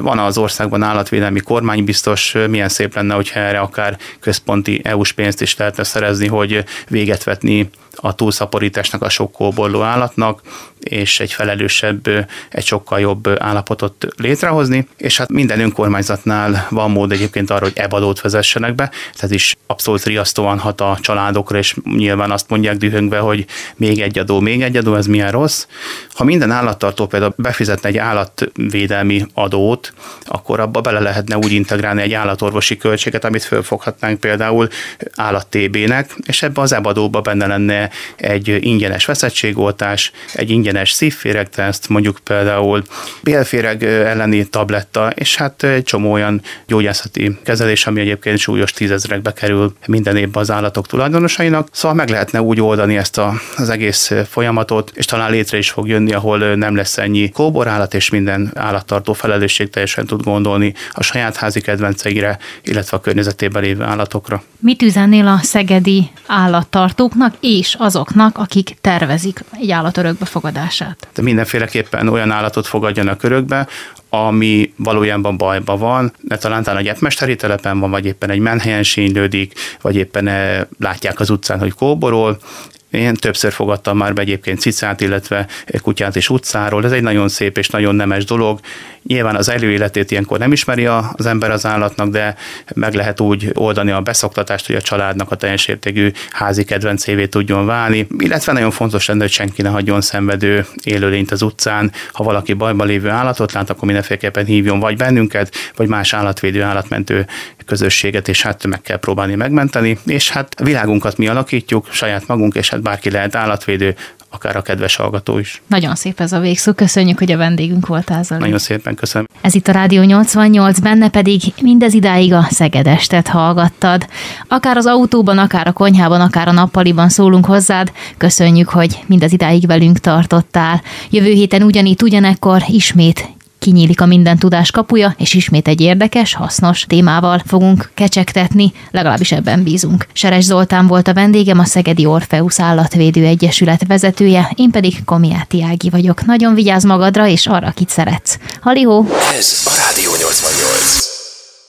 van az országban állatvédelmi kormánybiztos, milyen szép lenne, hogyha erre akár központi EU-s pénzt is lehetne szerezni, hogy véget vetni a túlszaporításnak, a sok kóborló állatnak, és egy felelősebb, egy sokkal jobb állapotot létrehozni, és hát minden önkormányzatnál van mód egyébként arra, hogy ebadót vezessenek be, ez is abszolút riasztóan hat a családokra, és nyilván azt mondják dühöngve, hogy még egy adó, még egy adó, ez milyen rossz. Ha minden állattartó például befizetne egy állatvédelmi adót, akkor abba bele lehetne úgy integrálni egy állatorvosi költséget, amit fölfoghatnánk például állattébének, és ebbe az ebadóba benne lenne egy ingyenes veszettségoltás, egy ingyenes szívféregteszt, mondjuk például bélféreg elleni tabletta, és hát egy csomó olyan gyógyászati kezelés, ami egyébként súlyos tízezrekbe kerül minden évben az állatok tulajdonosainak. Szóval meg lehetne úgy oldani ezt a, az egész folyamatot, és talán létre is fog jönni, ahol nem lesz ennyi kóborállat, és minden állattartó felelősség teljesen tud gondolni a saját házi kedvenceire, illetve a környezetében lévő állatokra. Mit üzennél a szegedi állattartóknak és azoknak, akik tervezik egy állat örökbefogadását? De mindenféleképpen olyan állatot fogadjanak örökbe, ami valójában bajban van, de talán egy etmesteri telepen van, vagy éppen egy menhelyen sínylődik, vagy éppen eh, látják az utcán, hogy kóborol, én többször fogadtam már be egyébként cicát, illetve kutyát is utcáról. Ez egy nagyon szép és nagyon nemes dolog. Nyilván az előéletét ilyenkor nem ismeri az ember az állatnak, de meg lehet úgy oldani a beszoktatást, hogy a családnak a teljes értékű házi kedvencévé tudjon válni. Illetve nagyon fontos lenne, hogy senki ne hagyjon szenvedő élőlényt az utcán. Ha valaki bajban lévő állatot lát, akkor mindenféleképpen hívjon vagy bennünket, vagy más állatvédő, állatmentő közösséget, és hát meg kell próbálni megmenteni. És hát a világunkat mi alakítjuk, saját magunk, és hát bárki lehet állatvédő, akár a kedves hallgató is. Nagyon szép ez a végszó, köszönjük, hogy a vendégünk voltál, Zoli. Nagyon szépen köszönöm. Ez itt a Rádió 88, benne pedig mindez idáig a Szegedestet hallgattad. Akár az autóban, akár a konyhában, akár a nappaliban szólunk hozzád. Köszönjük, hogy mindez idáig velünk tartottál. Jövő héten ugyanígy ugyanekkor ismét kinyílik a minden tudás kapuja, és ismét egy érdekes, hasznos témával fogunk kecsegtetni, legalábbis ebben bízunk. Seres Zoltán volt a vendégem, a Szegedi Orfeusz Állatvédő Egyesület vezetője, én pedig Komiáti Ági vagyok. Nagyon vigyázz magadra, és arra, akit szeretsz. Halihó! Ez a Rádió 88.